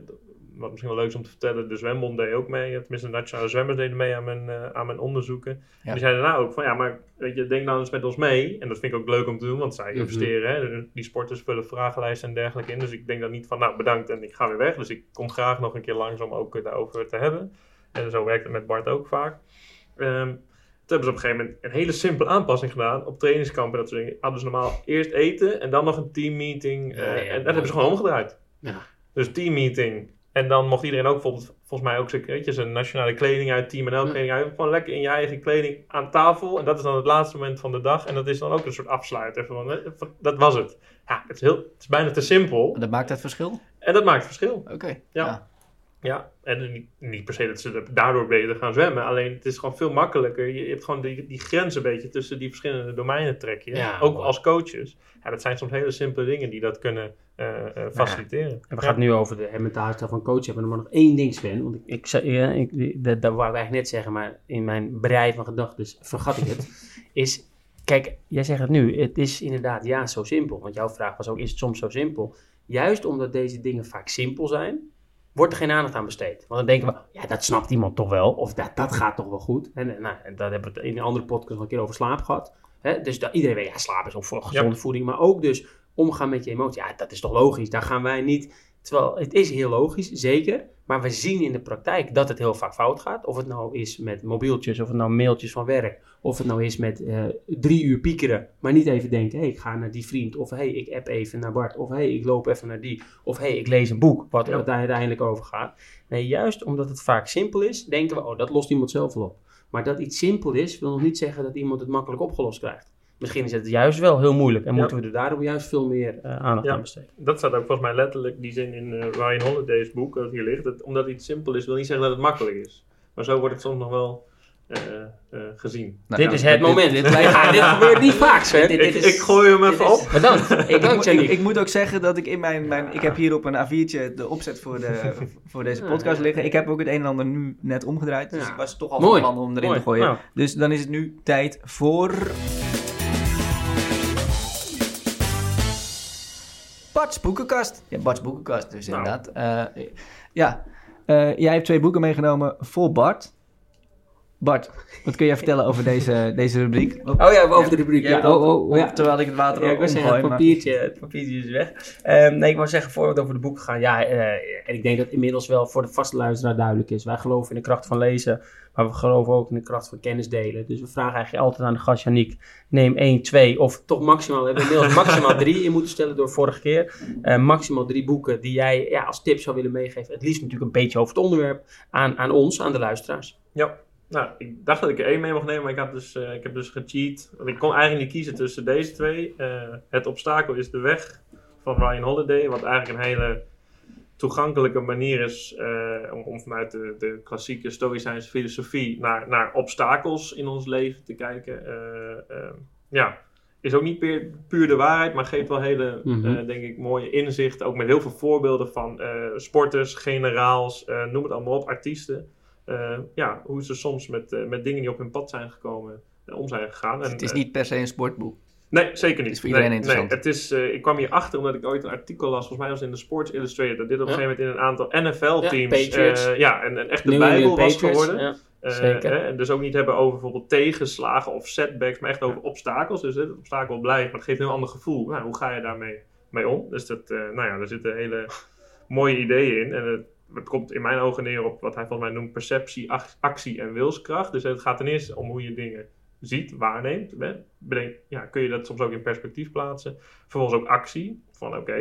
wat misschien wel leuk is om te vertellen, de zwembond deed ook mee. Tenminste, de nationale zwemmers deden mee aan mijn, eh, aan mijn onderzoeken. Ja. Die zeiden daarna ook van, ja, maar weet je, denk nou eens met ons mee. En dat vind ik ook leuk om te doen, want zij Mhm. investeren. Hè? Die sporters vullen vragenlijsten en dergelijke in. Dus ik denk dan niet van, nou, bedankt en ik ga weer weg. Dus ik kom graag nog een keer langs om ook eh, daarover te hebben. En zo werkt het met Bart ook vaak. Ehm, toen hebben ze op een gegeven moment een hele simpele aanpassing gedaan op trainingskampen. Dat soort dingen. Hadden ze normaal eerst eten en dan nog een teammeeting. eh, Ja, ja, en dat hebben ze gewoon omgedraaid. Ja. Dus teammeeting. En dan mocht iedereen ook bijvoorbeeld, volgens mij ook zijn, weet je, zijn nationale kleding uit, team en kleding uit. Gewoon lekker in je eigen kleding aan tafel. En dat is dan het laatste moment van de dag. En dat is dan ook een soort afsluiter. Van, van, dat was het. Ja, het is, heel, het is bijna te simpel. Dat maakt het verschil? En dat maakt verschil. Oké. Ja. Ja, en niet, niet per se dat ze daardoor beter gaan zwemmen. Alleen het is gewoon veel makkelijker. Je, je hebt gewoon die, die grens een beetje tussen die verschillende domeinen trek je. Ja, ook mooi. als coaches. Ja, dat zijn soms hele simpele dingen die dat kunnen eh, eh, faciliteren. En we Ja. gaan het nu over de mentaal herstel van coach hebben. Maar nog één ding, Sven. Want ik, ik, zei- ja, ik, dat, dat wou ik eigenlijk net zeggen, maar in mijn brei van gedachten vergat ik het. Is, kijk, jij zegt het nu. Het is inderdaad ja, zo simpel. Want jouw vraag was ook, is het soms zo simpel? Juist omdat deze dingen vaak simpel zijn, wordt er geen aandacht aan besteed. Want dan denken we, ja, dat snapt iemand toch wel. Of dat, dat gaat toch wel goed. En, eh, nou, daar hebben we het in een andere podcast al een keer over slaap gehad. Dus dat, iedereen weet, ja, slaap is ook voor gezonde voeding. Maar ook dus omgaan met je emotie. Ja, dat is toch logisch. Daar gaan wij niet... Terwijl het is heel logisch, zeker. Maar we zien in de praktijk dat het heel vaak fout gaat. Of het nou is met mobieltjes, of het nou mailtjes van werk. Of het nou is met eh, drie uur piekeren. Maar niet even denken, hé, hey, ik ga naar die vriend. Of hé, hey, ik app even naar Bart. Of hé, hey, ik loop even naar die. Of hé, hey, ik lees een boek, wat Ja. het uiteindelijk over gaat. Nee, juist omdat het vaak simpel is, denken we, oh, dat lost iemand zelf wel op. Maar dat iets simpel is, wil nog niet zeggen dat iemand het makkelijk opgelost krijgt. Misschien is het juist wel heel moeilijk en Ja. moeten we er daarom juist veel meer eh, aandacht Ja. aan besteden. Dat staat ook volgens mij letterlijk die zin in eh, Ryan Holiday's boek, dat hier ligt. Dat, omdat iets simpel is, wil niet zeggen dat het makkelijk is. Maar zo wordt het soms nog wel eh, eh, gezien. Nou, dit nou, is het moment. Dit, Dit, lijkt- ja, dit gebeurt niet vaak, Sven. Dit- Ik, gooi hem even op. Bedankt. ik, ik, moet ook zeggen dat ik in mijn, mijn... Ik heb hier op een A4'tje de opzet voor, de, voor deze podcast liggen. Ik heb ook het een en ander nu net omgedraaid. Dus Ja. ik was toch al van plan om erin Mooi. te gooien. Nou, Dus dan is het nu tijd voor... Bart's boekenkast. Ja, Bart's boekenkast dus Nou. inderdaad. Eh, ja, Eh, jij hebt twee boeken meegenomen voor Bart. Bart, wat kun jij vertellen over deze, deze rubriek? Oh ja, over de rubriek. Ja, ook- oh, oh, ja. Terwijl ik het water Ja, ik zeggen, het omgooi, maar- papiertje, het papiertje is weg. Ehm, nee, ik wou zeggen, voor we over de boeken gaan. Ja, eh, en ik denk dat inmiddels wel voor de vaste luisteraar duidelijk is. Wij geloven in de kracht van lezen, maar we geloven ook in de kracht van kennis delen. Dus we vragen eigenlijk altijd aan de gast Janiek, neem 1, 2 of toch maximaal, we hebben inmiddels maximaal drie in moeten stellen door vorige keer. Eh, maximaal drie boeken die jij ja, als tip zou willen meegeven. Het liefst natuurlijk een beetje over het onderwerp aan, aan ons, aan de luisteraars. Ja. Nou, ik dacht dat ik er één mee mocht nemen, maar ik, had dus, eh, ik heb dus gecheat. Want ik kon eigenlijk niet kiezen tussen deze twee. Eh, het obstakel is de weg van Ryan Holiday. Wat eigenlijk een hele toegankelijke manier is eh, om, om, vanuit de, de klassieke Stoïcijnse filosofie naar, naar obstakels in ons leven te kijken. Ja, is ook niet puur, puur, de waarheid, maar geeft wel hele, mm denk ik, mooie inzichten. Ook met heel veel voorbeelden van sporters, generaals, noem het allemaal op, artiesten. Ja, hoe ze soms met, met dingen die op hun pad zijn gekomen om zijn gegaan. Dus het is niet per se een sportboek. Nee, zeker niet. Het is voor iedereen interessant. Nee, het is, uh, ik kwam hier achter omdat ik ooit een artikel las, volgens mij was in de Sports Illustrated, dat dit op een gegeven moment in een aantal NFL-teams ja, uh, ja, en, en echt de Bijbel was geworden. Uh, en dus ook niet hebben over bijvoorbeeld tegenslagen of setbacks, maar echt over obstakels. Dus het obstakel blijft, maar het geeft een heel ander gevoel. Nou, hoe ga je daarmee mee om? Dus dat, nou ja, daar zitten hele mooie ideeën in. En het, het komt in mijn ogen neer op wat hij volgens mij noemt perceptie, actie en wilskracht. Dus het gaat ten eerste om hoe je dingen ziet, waarneemt, bedenk, ja, kun je dat soms ook in perspectief plaatsen. Vervolgens ook actie, van oké,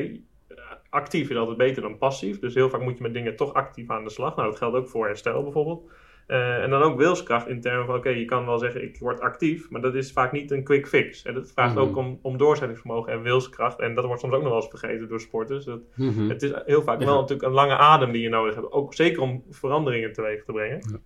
eh, actief is altijd beter dan passief. Dus heel vaak moet je met dingen toch actief aan de slag. Nou, dat geldt ook voor herstel bijvoorbeeld. Uh, en dan ook wilskracht in termen van, oké, je kan wel zeggen, ik word actief, maar dat is vaak niet een quick fix. En dat vraagt mhm. ook om, om doorzettingsvermogen en wilskracht. En dat wordt soms ook nog wel eens vergeten door sporters. Dat, mhm. Het is heel vaak wel natuurlijk een lange adem die je nodig hebt. Ook zeker om veranderingen teweeg te brengen.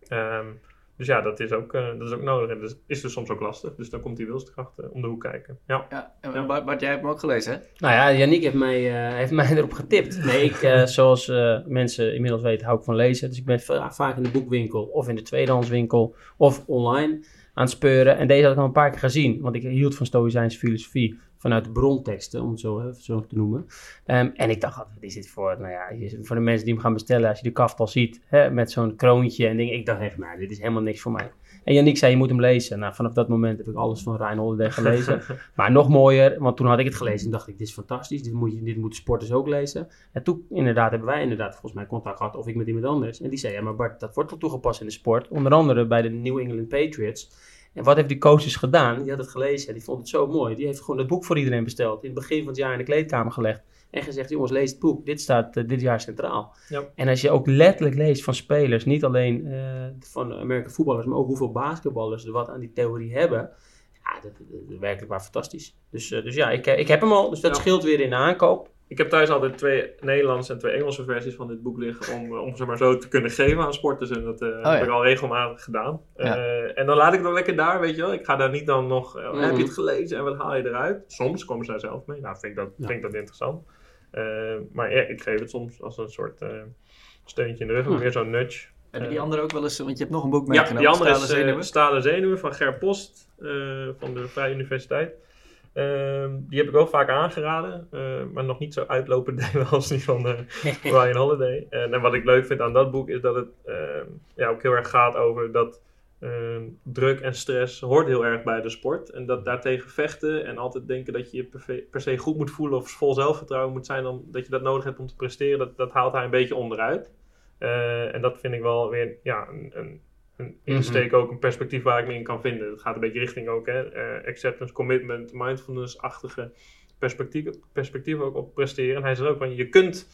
Ja. Um, dus ja, dat is ook, uh, dat is ook nodig. En dat is dus soms ook lastig. Dus dan komt die wilskracht uh, om de hoek kijken. Ja. ja en Bart, Bart, jij hebt hem ook gelezen, hè? Nou ja, Yannick heeft mij, uh, heeft mij erop getipt. Nee, ik, zoals mensen inmiddels weten, hou ik van lezen. Dus ik ben vaak in de boekwinkel of in de tweedehandswinkel of online aan het speuren. En deze had ik al een paar keer gezien. Want ik hield van Stoïcijnse filosofie vanuit de bronteksten, om het zo, zo te noemen. Um, en ik dacht, wat is dit voor, nou ja, voor de mensen die hem gaan bestellen, als je de kaft al ziet, hè, met zo'n kroontje en dingen. Ik dacht echt, nou, dit is helemaal niks voor mij. En Yannick zei, je moet hem lezen. Nou, vanaf dat moment heb ik alles van Ryan Holiday gelezen. maar nog mooier, want toen had ik het gelezen en dacht ik, dit is fantastisch. Dit, moet je, dit moeten sporters ook lezen. En toen, inderdaad, hebben wij inderdaad volgens mij contact gehad, of ik met iemand anders. En die zei, ja, maar Bart, dat wordt toch toegepast in de sport. Onder andere bij de New England Patriots. En wat heeft die coaches gedaan? Die had het gelezen en die vond het zo mooi. Die heeft gewoon het boek voor iedereen besteld. In het begin van het jaar in de kleedkamer gelegd. En gezegd, jongens, lees het boek. Dit staat uh, dit jaar centraal. Ja. En als je ook letterlijk leest van spelers, niet alleen uh, van Amerikaanse voetballers, maar ook hoeveel basketballers er wat aan die theorie hebben. Ja, dat, is werkelijk waar fantastisch. Dus, uh, dus ja, ik, ik heb hem al. Dus dat ja. scheelt weer in de aankoop. Ik heb thuis altijd twee Nederlandse en twee Engelse versies van dit boek liggen om, om ze maar zo te kunnen geven aan sporters. En dat uh, oh, ja. heb ik al regelmatig gedaan. Ja. Uh, en dan laat ik het lekker daar, weet je wel. Ik ga daar niet dan nog, uh, mm. heb je het gelezen en wat haal je eruit? Soms komen ze daar zelf mee. Nou, vind ik dat, ja. vind ik dat interessant. maar ja, ik geef het soms als een soort steuntje in de rug, mm. meer zo'n nudge. Hebben die andere ook wel eens, want je hebt nog een boek meegenomen. Ja, die andere Stalen is Zenuwen. Stalen Zenuwen van Ger Post van de Vrije Universiteit. Uh, die heb ik wel vaak aangeraden, uh, maar nog niet zo uitlopend als die van uh, Ryan Holiday. En, en, wat ik leuk vind aan dat boek is dat het ehm, ja, ook heel erg gaat over dat ehm, druk en stress hoort heel erg bij de sport. En dat daartegen vechten en altijd denken dat je je per, se goed moet voelen of vol zelfvertrouwen moet zijn, om, dat je dat nodig hebt om te presteren, dat, dat haalt hij een beetje onderuit. Uh, en dat vind ik wel weer ja, een, een een mhm. insteek ook een perspectief waar ik me in kan vinden. Het gaat een beetje richting ook hè, uh, acceptance, commitment, mindfulness-achtige perspectief, perspectief ook op presteren. En hij zegt ook van je kunt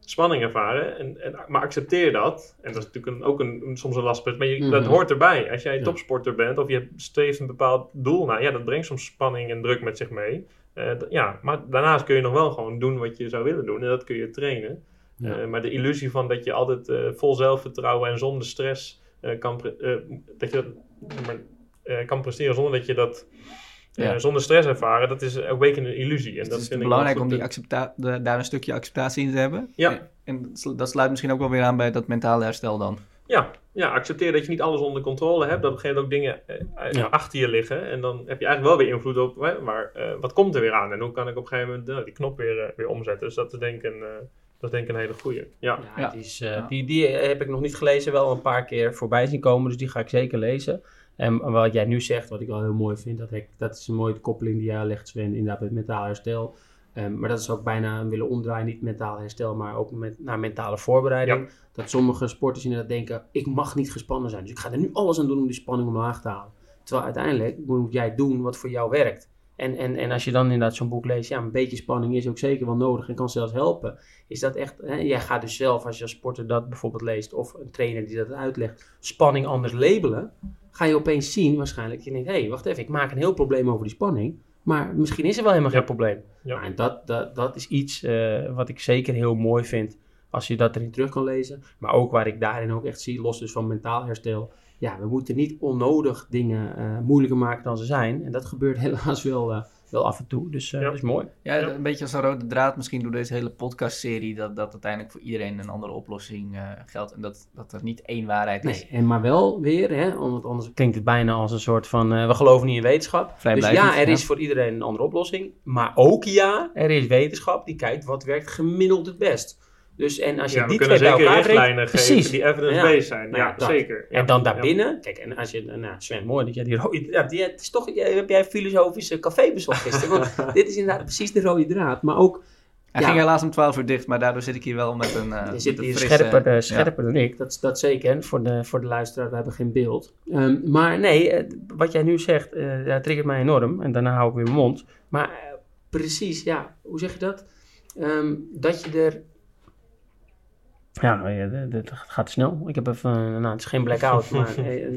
spanning ervaren, en, en, maar accepteer dat. En dat is natuurlijk een, ook een, soms een lastpunt, maar je, mm -hmm. dat hoort erbij. Als jij topsporter bent of je streeft een bepaald doel nou ja, dat brengt soms spanning en druk met zich mee. Uh, ja, maar daarnaast kun je nog wel gewoon doen wat je zou willen doen en dat kun je trainen. Ja. Uh, maar de illusie van dat je altijd vol zelfvertrouwen en zonder stress eh, kan, eh, dat je dat maar, eh, kan presteren zonder dat je dat ja. zonder stress ervaren, dat is ook een een illusie. En dat is het belangrijk om die daar een stukje acceptatie in te hebben. Ja. En dat sluit misschien ook wel weer aan bij dat mentale herstel dan. Ja, ja, accepteer dat je niet alles onder controle hebt. Dat op een gegeven moment ook dingen ja. achter je liggen. En dan heb je eigenlijk wel weer invloed op maar, uh, wat komt er weer aan. En hoe kan ik op een gegeven moment uh, die knop weer, uh, weer omzetten. Dus dat is denk ik een, dat is denk ik een hele goede. Ja. Ja, Die, is, uh, die, die heb ik nog niet gelezen, wel een paar keer voorbij zien komen, dus die ga ik zeker lezen. En wat jij nu zegt, wat ik wel heel mooi vind, dat, ik, dat is een mooie koppeling die jij legt, Sven, inderdaad met mentaal herstel. Um, maar dat is ook bijna willen omdraaien, niet mentaal herstel, maar ook met, naar mentale voorbereiding. Ja. Dat sommige sporters inderdaad denken, ik mag niet gespannen zijn, dus ik ga er nu alles aan doen om die spanning omlaag te halen. Terwijl uiteindelijk moet jij doen wat voor jou werkt. En, en, en als je dan inderdaad zo'n boek leest, ja, een beetje spanning is ook zeker wel nodig en kan zelfs helpen. Is dat echt, hè, jij gaat dus zelf, als je als sporter dat bijvoorbeeld leest, of een trainer die dat uitlegt, spanning anders labelen, ga je opeens zien waarschijnlijk, je denkt, hé, hey, wacht even, ik maak een heel probleem over die spanning, Maar misschien is er wel helemaal Ja. geen probleem. Ja. Nou, en dat, dat, dat is iets eh, wat ik zeker heel mooi vind als je dat erin terug kan lezen. Maar ook waar ik daarin ook echt zie, los dus van mentaal herstel. Ja, we moeten niet onnodig dingen eh, moeilijker maken dan ze zijn. En dat gebeurt helaas wel, eh, wel af en toe. Dus eh, Ja. dat is mooi. Ja, Ja. een beetje als een rode draad misschien door deze hele podcastserie, dat, dat uiteindelijk voor iedereen een andere oplossing eh, geldt. En dat, dat er niet één waarheid is. Nee, en maar wel weer, hè, want anders klinkt het bijna als een soort van, eh, we geloven niet in wetenschap. Dus ja, er ja. is voor iedereen een andere oplossing. Maar ook ja, er is wetenschap die kijkt wat werkt gemiddeld het best. Dus en als je Ja, we die kunnen twee bij zeker elkaar richtlijnen brengt, geven precies. die evidence-based zijn. Nou ja, Ja, dat. zeker. Ja. En dan Ja. daarbinnen, kijk, en als je, nou Sven, mooi dat jij die rode draad, die, het is toch, heb jij een filosofische café bezocht gisteren? Want dit is inderdaad precies de rode draad. Maar ook, Hij Ja. ging helaas om 12 uur dicht, maar daardoor zit ik hier wel met een. eh, je met zit hier frisse- scherper, eh, ja. scherper dan ik, dat, dat zeker, hè, voor de, voor de luisteraar, we hebben geen beeld. Ehm, maar nee, eh, wat jij nu zegt, eh dat triggert mij enorm. En daarna hou ik weer mijn mond. Maar precies, ja, hoe zeg je dat? Ehm, dat je er... Ja, dit- dit gaat snel. Ik heb even, eh, nou het is geen blackout, maar eh,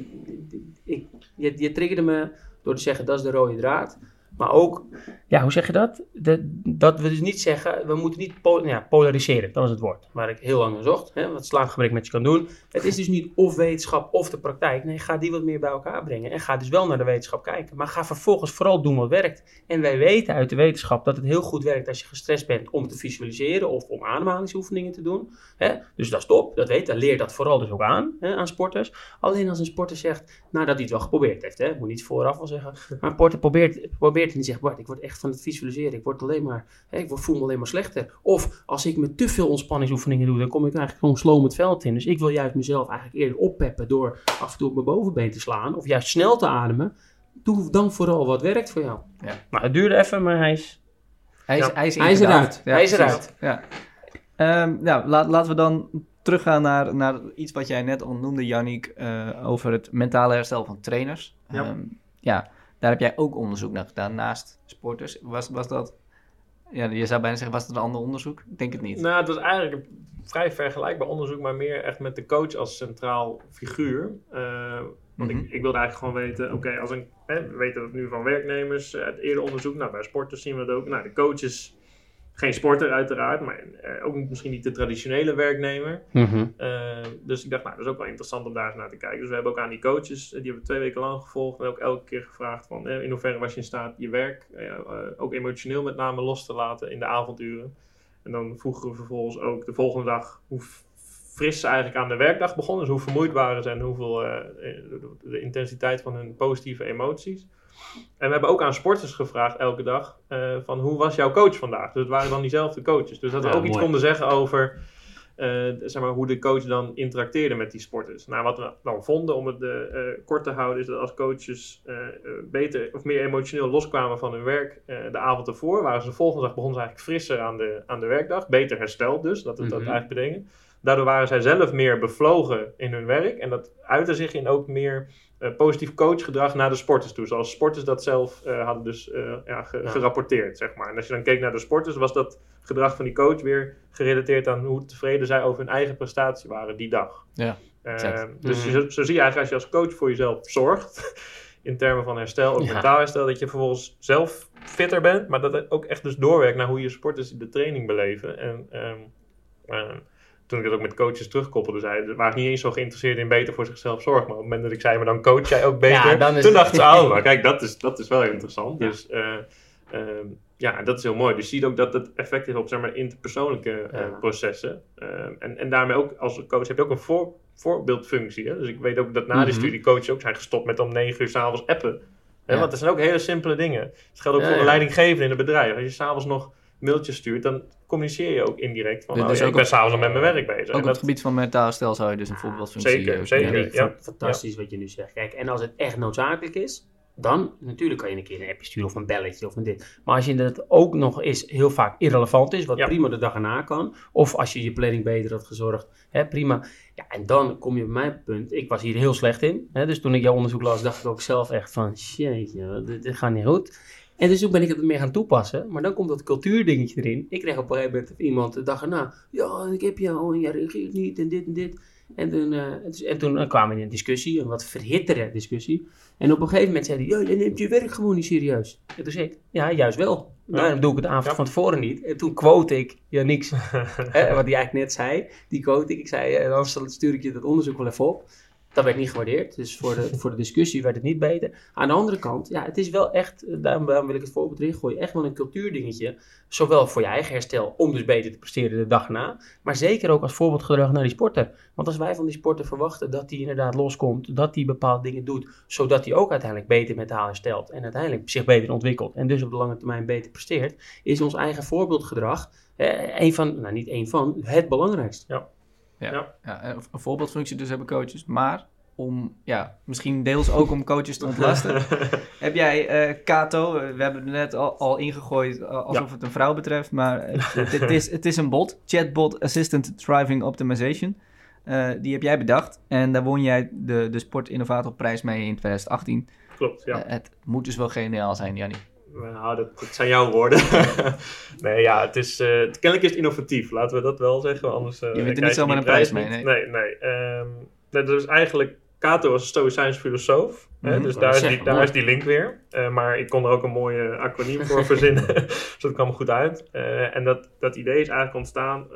ik, je, je triggerde me door te zeggen dat is de rode draad. Maar ook, ja, hoe zeg je dat? De, dat we dus niet zeggen, we moeten niet po- ja, polariseren, dat is het woord waar ik heel lang naar zocht. Hè, wat slaapgebrek met je kan doen. Het is dus niet of wetenschap of de praktijk. Nee, ga die wat meer bij elkaar brengen. En ga dus wel naar de wetenschap kijken. Maar ga vervolgens vooral doen wat werkt. En wij weten uit de wetenschap dat het heel goed werkt als je gestrest bent om te visualiseren of om ademhalingsoefeningen te doen. Hè? Dus dat is top, dat weet. Leer dat vooral dus ook aan hè, aan sporters. Alleen als een sporter zegt, nadat hij het wel geprobeerd heeft, hè, moet niet vooraf wel zeggen. Maar een sporter probeert, probeert en die zegt, Bart, ik word echt van het visualiseren. Ik word alleen maar, hè, ik word, voel me alleen maar slechter. Of als ik met te veel ontspanningsoefeningen doe, dan kom ik eigenlijk gewoon sloom het veld in. Dus ik wil juist mezelf eigenlijk eerder oppeppen door af en toe op mijn bovenbeen te slaan. Of juist snel te ademen. Doe dan vooral wat werkt voor jou. Ja. Maar het duurde even, maar hij is... Hij is, Ja. hij is, Hij is inderdaad. eruit. Ja, Hij is eruit. Ja. Ehm, nou, laat, laten we dan teruggaan naar, naar iets wat jij net al noemde, Yannick, eh, over het mentale herstel van trainers. Ja. Ehm, ja, daar heb jij ook onderzoek naar gedaan, naast sporters. Was, was dat, ja, je zou bijna zeggen, was dat een ander onderzoek? Ik denk het niet. Nou, het was eigenlijk een vrij vergelijkbaar onderzoek, maar meer echt met de coach als centraal figuur. Eh, want Mhm. ik, ik wilde eigenlijk gewoon weten, oké, als een, hè, we weten dat nu van werknemers, eh, het eerder onderzoek, nou bij sporters zien we dat ook. Nou, de coach is geen sporter uiteraard, maar eh, ook misschien niet de traditionele werknemer. Eh, dus ik dacht, nou, dat is ook wel interessant om daar eens naar te kijken. Dus we hebben ook aan die coaches, eh, die hebben we twee weken lang gevolgd. En ook elke keer gevraagd van, in hoeverre was je in staat je werk, ook emotioneel met name, los te laten in de avonduren. En dan vroegen we vervolgens ook de volgende dag hoe fris ze eigenlijk aan de werkdag begonnen. Dus hoe vermoeid waren ze en hoeveel de intensiteit van hun positieve emoties. En we hebben ook aan sporters gevraagd elke dag eh, van hoe was jouw coach vandaag? Dus het waren dan diezelfde coaches. Dus dat we Ja, ook iets konden zeggen over eh, zeg maar, hoe de coach dan interacteerde met die sporters. Nou, wat we dan vonden, om het eh, kort te houden, is dat als coaches beter of meer emotioneel loskwamen van hun werk de avond ervoor, waren ze de volgende dag begonnen ze eigenlijk frisser aan de, aan de werkdag. Beter hersteld dus, dat is dat Mhm. eigenlijk betekent. Daardoor waren zij zelf meer bevlogen in hun werk. En dat uitte zich in ook meer eh, positief coachgedrag naar de sporters toe. Zoals sporters dat zelf eh, hadden dus eh, ja, ge- Ja. gerapporteerd, zeg maar. En als je dan keek naar de sporters, was dat gedrag van die coach weer gerelateerd aan hoe tevreden zij over hun eigen prestatie waren die dag. Ja, dus Mhm. zo, zo zie je eigenlijk als je als coach voor jezelf zorgt, in termen van herstel, ook Ja. mentaal herstel, dat je vervolgens zelf fitter bent, maar dat het ook echt dus doorwerkt naar hoe je sporters de training beleven. En ehm, eh, toen ik dat ook met coaches terugkoppelde, zeiden ze waren niet eens zo geïnteresseerd in beter voor zichzelf zorgen. Maar op het moment dat ik zei, maar dan coach jij ook beter, Ja, dan is toen het- dachten ze, oh, maar kijk, dat is, dat is wel interessant. Ja. Dus eh, ehm, ja, dat is heel mooi. Dus je ziet ook dat het effect heeft op zeg maar, interpersoonlijke eh, processen. Ehm, en, en daarmee ook als coach heb je ook een voor, voorbeeldfunctie. Hè? Dus ik weet ook dat na de Mhm. studie coaches ook zijn gestopt met om negen uur s'avonds appen. Hè? Want dat zijn ook hele simpele dingen. Het geldt ook voor ja. leidinggevende in een bedrijf. Als je s'avonds nog mailtjes stuurt, dan communiceer je ook indirect van, Dus oh, ja, ook ik ben s'avonds al met mijn werk bezig. Ook op dat- het gebied van mentaal herstel zou je dus een voorbeeldfunctie... zeker, eh, zeker. ja. fantastisch wat je nu zegt. Kijk, en als het echt noodzakelijk is, dan natuurlijk kan je een keer een appje sturen of een belletje of een dit. Maar als je dat ook nog eens heel vaak irrelevant is, wat Ja. prima de dag erna kan, of als je je planning beter had gezorgd, hè, prima. Ja, en dan kom je bij mijn punt. Ik was hier heel slecht in. Hè, dus toen ik jouw onderzoek las, dacht ik ook zelf echt van, dit, dit gaat niet goed. En dus toen ben ik het meer gaan toepassen. Maar dan komt dat cultuurdingetje erin. Ik kreeg op een gegeven moment iemand de dag erna. Ja, ik heb jou en jij reageert niet en dit en dit. En toen, eh, en toen- en toen eh, kwamen we in een discussie, een wat verhittere discussie. En op een gegeven moment zei hij, "Ja, je neemt je werk gewoon niet serieus. En toen zei ik, ja, juist wel. Daarom doe ik het avond Ja. van tevoren niet. En toen quote ik Yannick's, hè, wat hij eigenlijk net zei, die quote ik. Ik zei, eh, anders stuur ik je dat onderzoek wel even op. Dat werd niet gewaardeerd, dus voor de, voor de discussie werd het niet beter. Aan de andere kant, ja, het is wel echt, eh, daarom, wil ik het voorbeeld erin gooien, echt wel een cultuurdingetje. Zowel voor je eigen herstel, om dus beter te presteren de dag na, maar zeker ook als voorbeeldgedrag naar die sporter. Want als wij van die sporter verwachten dat hij inderdaad loskomt, dat hij bepaalde dingen doet, zodat hij ook uiteindelijk beter mentaal herstelt en uiteindelijk zich beter ontwikkelt en dus op de lange termijn beter presteert, is ons eigen voorbeeldgedrag eh, een van, nou niet één van, het belangrijkste. Ja, Ja. ja, een een voorbeeldfunctie dus hebben coaches. Maar om, ja, misschien deels ook om coaches te ontlasten. Heb jij eh Kato, eh, we hebben het net al, al ingegooid eh, alsof het een vrouw betreft, maar het, is, het is een bot, Chatbot Assistant Driving Optimization. Die heb jij bedacht en daar won jij de, de Sport Innovatorprijs mee in 2018. Klopt, ja. Het moet dus wel geniaal zijn, Jannie. Nou, dat, dat zijn jouw woorden. nee, ja, het is, eh, kennelijk is het innovatief, laten we dat wel zeggen. Anders, eh, Je wint er niet zomaar een prijs mee, Nee, nee. nee, dus eigenlijk, Cato was een Stoïcijns filosoof. hè, Mhm. dus daar is, die, daar is die link weer. Eh, maar ik kon er ook een mooie acroniem voor verzinnen. dus dat kwam goed uit. En dat, dat idee is eigenlijk ontstaan.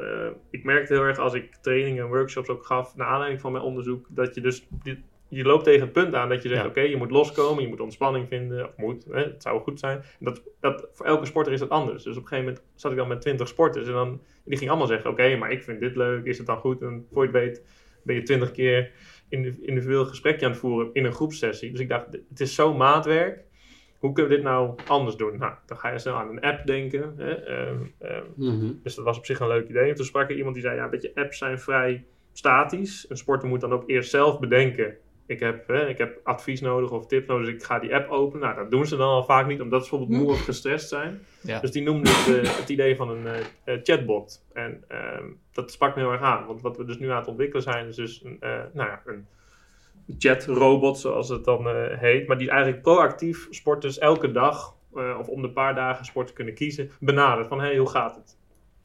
ik merkte heel erg als ik trainingen en workshops ook gaf, naar aanleiding van mijn onderzoek, dat je dus dit- je loopt tegen het punt aan dat je zegt: Ja. oké, je moet loskomen, je moet ontspanning vinden, of moet, hè, het zou goed zijn. Dat, dat, voor elke sporter is dat anders. Dus op een gegeven moment zat ik dan met 20 sporters en dan, die gingen allemaal zeggen: oké, maar ik vind dit leuk, is het dan goed? En voor je het weet ben je 20 keer in individueel gesprekje aan het voeren in een groepsessie. Dus ik dacht: het is zo maatwerk. Hoe kunnen we dit nou anders doen? Nou, dan ga je snel aan een app denken. Hè? ehm, ehm, Mhm. dus dat was op zich een leuk idee. En toen sprak er iemand die zei, ja, weet je, apps zijn vrij statisch. Een sporter moet dan ook eerst zelf bedenken. Ik heb, hè, ik heb advies nodig of tips nodig, dus ik ga die app openen. Nou, dat doen ze dan al vaak niet, omdat ze bijvoorbeeld moe of gestrest zijn. Ja. Dus die noemden het, eh, het idee van een eh, eh, chatbot. En ehm, dat sprak me heel erg aan. Want wat we dus nu aan het ontwikkelen zijn, is dus een, eh, nou ja, een chatrobot, zoals het dan eh, heet. Maar die eigenlijk proactief sporters elke dag, eh, of om de paar dagen sporters kunnen kiezen, benadert. Van, hé, hey, hoe gaat het?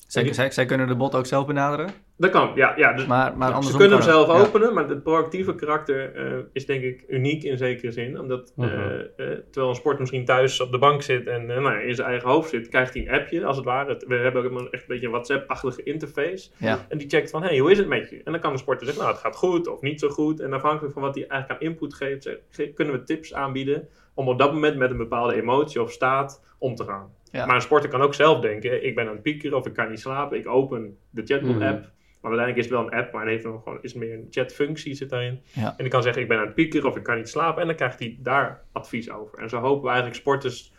Zij, zij, zij kunnen de bot ook zelf benaderen, Dat kan, ja. ja dus maar, maar ze kunnen hem zelf het. Ja. openen, maar het proactieve karakter eh, is denk ik uniek in zekere zin. Omdat eh, Mhm. eh, terwijl een sport misschien thuis op de bank zit en nou, ja, in zijn eigen hoofd zit, krijgt hij een appje als het ware. We hebben ook een- echt een beetje een WhatsApp-achtige interface. Ja. En die checkt van, hey, hoe is het met je? En dan kan de sporter zeggen, nou, het gaat goed of niet zo goed. En afhankelijk van wat hij eigenlijk aan input geeft, zeg- ge- kunnen we tips aanbieden om op dat moment met een bepaalde emotie of staat om te gaan. Ja. Maar een sporter kan ook zelf denken, ik ben aan het piekeren of ik kan niet slapen. Ik open de chatbot-app. Maar uiteindelijk is het wel een app, maar het heeft nog gewoon, is meer een chatfunctie zit daarin. Ja. En die kan zeggen, ik ben aan het piekeren of ik kan niet slapen. En dan krijgt hij daar advies over. En zo hopen we eigenlijk sporters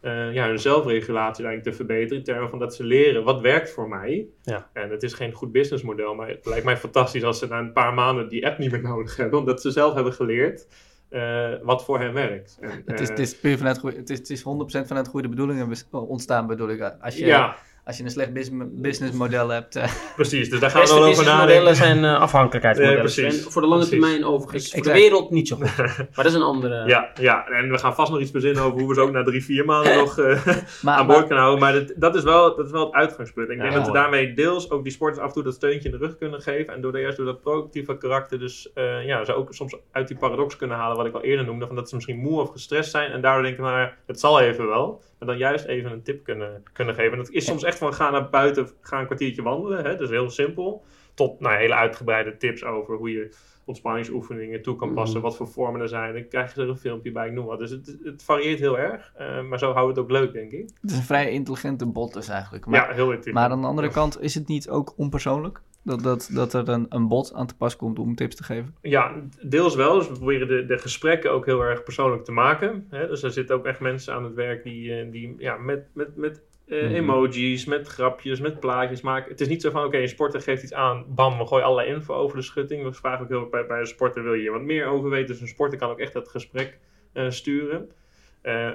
eh, ja, hun zelfregulatie eigenlijk te verbeteren. In termen van dat ze leren, wat werkt voor mij? Ja. En het is geen goed businessmodel, maar het lijkt mij fantastisch als ze na een paar maanden die app niet meer nodig hebben. Omdat ze zelf hebben geleerd eh, wat voor hen werkt. En, Het is, eh, het is puur vanuit goede, het is, het is 100% vanuit goede bedoelingen ontstaan, bedoel ik. Als je, ja, als je een slecht bus- businessmodel hebt. eh, precies. Dus daar gaan we wel over nadenken. zijn eh, afhankelijkheidsmodellen. Nee. En voor de lange Precies. termijn overigens. Voor ik de wereld niet zo goed. maar dat is een andere... Ja, ja, en we gaan vast nog iets verzinnen over hoe we ze ook na drie, vier maanden nog eh, maar, aan boord maar, kunnen houden. Maar dat, dat, is wel, dat is wel het uitgangspunt. Ik Ja, denk dat we daarmee deels ook die sporters af en toe dat steuntje in de rug kunnen geven. En door de, juist door dat proactieve karakter dus eh, ja, ze ook soms uit die paradox kunnen halen wat ik al eerder noemde. Van dat ze misschien moe of gestrest zijn en daardoor denken, ja, het zal even wel. Maar dan juist even een tip kunnen, kunnen geven. En dat is soms echt van ga naar buiten, ga een kwartiertje wandelen. Hè? Dat is heel simpel. Tot nou, hele uitgebreide tips over hoe je ontspanningsoefeningen toe kan passen. Mhm. Wat voor vormen er zijn. Dan krijg je er een filmpje bij, ik noem wat. Dus het, het varieert heel erg. eh, maar zo houdt het ook leuk, denk ik. het is een vrij intelligente bot dus eigenlijk. Maar, ja, heel intelligent. maar aan de andere kant is het niet ook onpersoonlijk? Dat, dat, dat er een, een bot aan te pas komt om tips te geven? Ja, deels wel. Dus we proberen de, de gesprekken ook heel erg persoonlijk te maken. Hè? Dus er zitten ook echt mensen aan het werk die, eh, die ja, met, met, met eh, Mhm. emojis, met grapjes, met plaatjes maken. Het is niet zo van, oké, een sporter geeft iets aan, bam, we gooien allerlei info over de schutting. We vragen ook heel erg bij, bij een sporter, wil je hier wat meer over weten? Dus een sporter kan ook echt dat gesprek eh, sturen.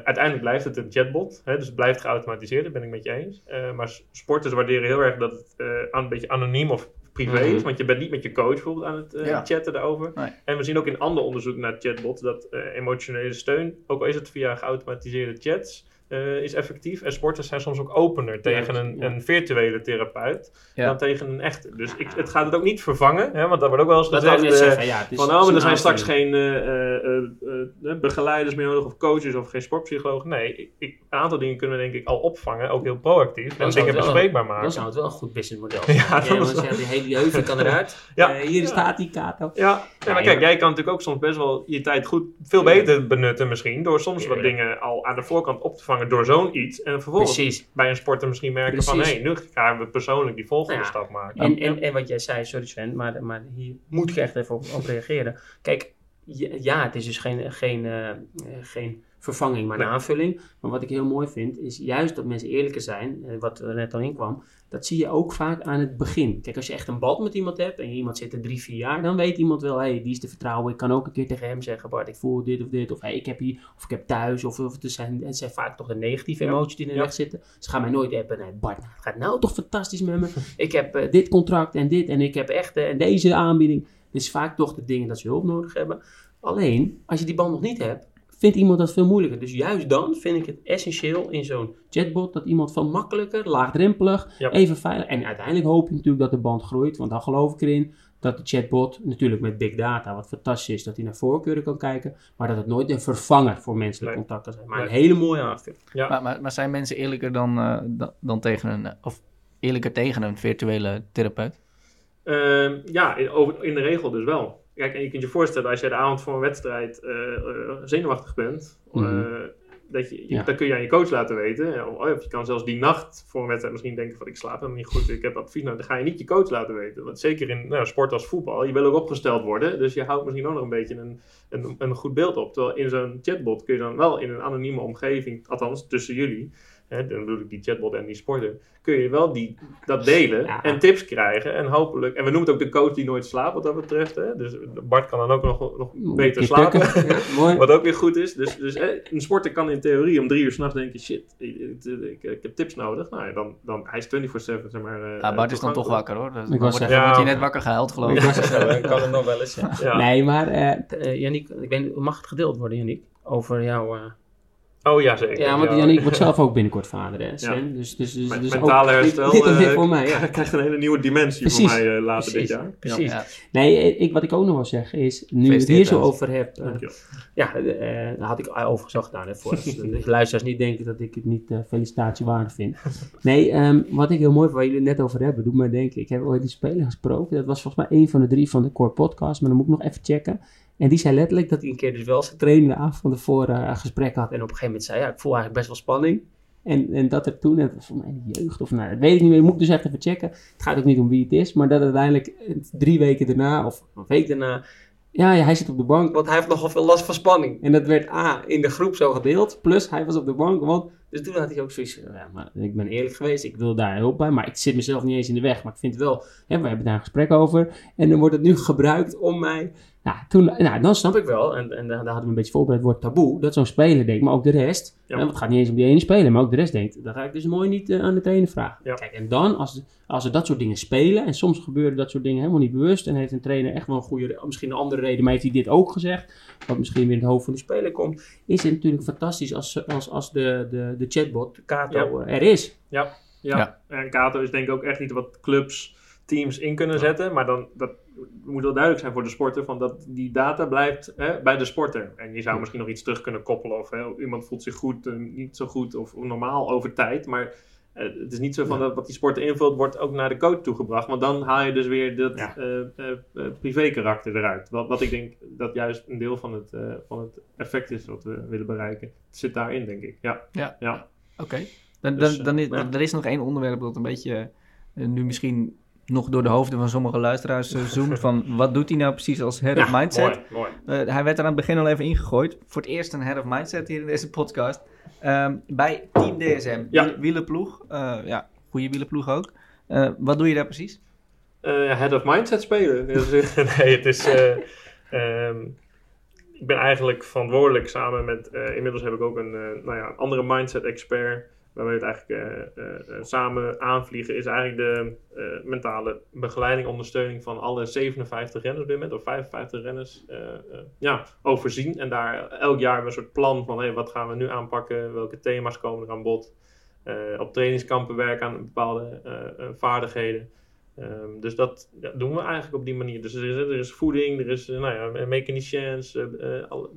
Uiteindelijk blijft het een chatbot, hè, dus het blijft geautomatiseerd, dat ben ik met je eens. Maar sporters waarderen heel erg dat het een beetje anoniem of privé is, Mhm. want je bent niet met je coach bijvoorbeeld aan het eh, Ja. chatten daarover. Nee. En we zien ook in ander onderzoek naar chatbots dat eh, emotionele steun, ook al is het via geautomatiseerde chats, eh, is effectief. En sporters zijn soms ook opener tegen een, ja. een virtuele therapeut Ja. dan tegen een echte. Dus ik, het gaat het ook niet vervangen, hè, want dat wordt ook wel eens Dat gezegd. eh, zeggen, ja. Van, oh, maar er zijn straks geen eh, eh, eh, eh, begeleiders meer nodig, of coaches, of geen sportpsychologen. Nee, ik, ik- een aantal dingen kunnen we denk ik al opvangen, ook heel proactief. En zou dingen bespreekbaar maken. Dan zou het wel een goed businessmodel zijn. Ja, dat want wel- zeggen, die hele jeugd kan eruit. Ja. Eh, hier Ja. staat die Kato. Ja, ja, maar kijk, jij kan natuurlijk ook soms best wel je tijd goed, veel beter benutten misschien, door soms wat dingen al aan de voorkant op te vangen door zo'n iets. En vervolgens Precies. bij een sporter misschien merken van, hé, nu gaan we persoonlijk die volgende Ja. stap maken. En, en, en wat jij zei, sorry Sven, maar, maar hier moet ik echt even op, op reageren. Kijk, ja, het is dus geen, geen, eh, geen vervanging, maar een Nee. aanvulling. Maar wat ik heel mooi vind, is juist dat mensen eerlijker zijn, eh, wat er net al in kwam. Dat zie je ook vaak aan het begin. Kijk, als je echt een band met iemand hebt en iemand zit er drie, vier jaar, dan weet iemand wel, hé, hey, die is te vertrouwen. Ik kan ook een keer tegen hem zeggen, Bart, ik voel dit of dit. Of hey, ik heb hier, of ik heb thuis. Of, of het, zijn, het zijn vaak toch de negatieve emoties die in de Ja. weg zitten. Ze gaan mij nooit appen. Nee, Bart, het gaat nou toch fantastisch met me. Ik heb eh, dit contract en dit en ik heb echt eh, en deze aanbieding. Het is vaak toch de dingen dat ze hulp nodig hebben. Alleen, als je die band nog niet hebt, vindt iemand dat veel moeilijker. Dus juist dan vind ik het essentieel in zo'n chatbot dat iemand van makkelijker, laagdrempelig, Ja. even veilig. En uiteindelijk hoop je natuurlijk dat de band groeit, want dan geloof ik erin dat de chatbot, natuurlijk met big data, wat fantastisch is, dat hij naar voorkeuren kan kijken, maar dat het nooit een vervanger voor menselijk Nee. contact kan zijn. Maar Nee. een hele mooie aanvulling. Ja. Maar, maar, maar zijn mensen eerlijker dan, eh, dan, dan tegen een, of eerlijker tegen een virtuele therapeut? Ehm, ja, in, over, in de regel dus wel. Kijk, en je kunt je voorstellen, als jij de avond voor een wedstrijd eh, eh, zenuwachtig bent, Mhm. dat je, je- Ja. kun je aan je coach laten weten. Of je kan zelfs die nacht voor een wedstrijd misschien denken van ik slaap helemaal niet goed, ik heb advies nodig. Dan ga je niet je coach laten weten. Want zeker in nou, sport als voetbal, je wil ook opgesteld worden. Dus je houdt misschien ook nog een beetje een, een, een goed beeld op. Terwijl in zo'n chatbot kun je dan wel in een anonieme omgeving, althans tussen jullie, hè, dan bedoel ik die chatbot en die sporter, kun je wel die, dat delen Ja. en tips krijgen. En hopelijk, en we noemen het ook de coach die nooit slaapt wat dat betreft. Hè? Dus Bart kan dan ook nog, nog beter slapen. tukken. Ja, mooi. Wat ook weer goed is. Dus, dus hè, een sporter kan in theorie om drie uur s'nachts denken: shit, ik, ik, ik- ik heb tips nodig. Nou ja, dan, dan hij is 24-7, zeg maar. eh, Ja, Bart is dan toch wakker hoor. Dus Ik wordt, zeggen, wordt hij ja. net wakker gehuild geloof Ik ik. kan het nog wel eens. Ja. Ja. Nee, maar Yannick, ik weet, niet, mag het gedeeld worden, Yannick? Over jouw... eh, Oh ja, zeker. Ja, want Yannick wordt zelf ook binnenkort vader, hè, Sven? Dus, dus, dus, dus mentale ook, herstel Dit, dit eh, voor mij, ja. krijgt een hele nieuwe dimensie Precies. voor mij eh, later Precies. dit jaar. Precies. Ja. Nee, eh, ik, wat ik ook nog wil zeggen is, nu je het hier zo over heb... Dankjewel. ja, eh, dat had ik overigens al gedaan, hè, voor. Dus de luisteraars niet denken dat ik het niet felicitatiewaardig vind. Nee, ehm, wat ik heel mooi, waar jullie het net over hebben, doet mij denken, ik heb ooit die speler gesproken, dat was volgens mij een van de drie van de Core Podcast, maar dan moet ik nog even checken. En die zei letterlijk dat hij een keer dus wel zijn de avond van tevoren eh, een gesprek had. En op een gegeven moment zei, ja, ik voel eigenlijk best wel spanning. En, en dat er toen, het was voor mij de jeugd of nou, dat weet ik niet meer, moet ik dus echt even checken. Het gaat ook niet om wie het is, maar dat uiteindelijk drie weken daarna, of een week daarna, ja, ja, hij zit op de bank, want hij heeft nogal veel last van spanning. En dat werd A, in de groep zo gedeeld, plus hij was op de bank, want... Dus toen had hij ook zoiets ja, maar ik ben eerlijk geweest, ik wil daar hulp bij, maar ik zit mezelf niet eens in de weg. Maar ik vind wel, hè, we hebben daar een gesprek over en dan wordt het nu gebruikt om mij... Nou, toen, nou dan snap ik wel, en, en daar hadden we een beetje voorbereid, het woord taboe, dat zo'n speler denkt, maar ook de rest, Ja. want het gaat niet eens om die ene speler, maar ook de rest denkt, dan ga ik dus mooi niet eh, aan de trainer vragen. Ja. Kijk, en dan, als, als er dat soort dingen spelen, en soms gebeuren dat soort dingen helemaal niet bewust, en heeft een trainer echt wel een goede, misschien een andere reden, maar heeft hij dit ook gezegd, wat misschien weer in het hoofd van de speler komt, is het natuurlijk fantastisch als, als, als de, de, de chatbot, Kato, eh, er is. Ja, Ja. en Kato is denk ik ook echt niet wat clubs, teams in kunnen zetten. Maar dan dat moet wel duidelijk zijn voor de sporter van dat die data blijft hè, bij de sporter. En je zou misschien nog iets terug kunnen koppelen of hè, iemand voelt zich goed, eh, niet zo goed of normaal over tijd. Maar eh, het is niet zo van dat wat die sporter invult wordt ook naar de coach toegebracht. Want dan haal je dus weer dat Ja. eh, eh, privé-karakter eruit. Wat, wat ik denk dat juist een deel van het, van het effect is wat we willen bereiken. Het zit daarin, denk ik. Ja. Ja. ja. Oké. Dan, Dus, dan, dan is. Er is nog één onderwerp dat een beetje nu misschien nog door de hoofden van sommige luisteraars eh, zoomt van wat doet hij nou precies als head of mindset? mooi, mooi. Eh, hij werd er aan het begin al even ingegooid. Voor het eerst een head of mindset hier in deze podcast. Ehm, bij Team DSM, Ja. wiel- wielenploeg. Eh, ja, goede wielenploeg ook. Wat doe je daar precies? Eh, head of mindset spelen. Nee, het is. eh, ehm, ik ben eigenlijk verantwoordelijk samen met. inmiddels heb ik ook een nou ja, andere mindset expert. Waar we het eigenlijk eh, eh, eh, samen aanvliegen, is eigenlijk de mentale begeleiding, ondersteuning van alle 57 renners op dit of 55 renners, ja, overzien. En daar elk jaar we een soort plan van, hey, wat gaan we nu aanpakken, welke thema's komen er aan bod. Op trainingskampen werken aan bepaalde vaardigheden. Ehm, dus dat doen we eigenlijk op die manier. Dus er is, er is voeding, er is nou ja,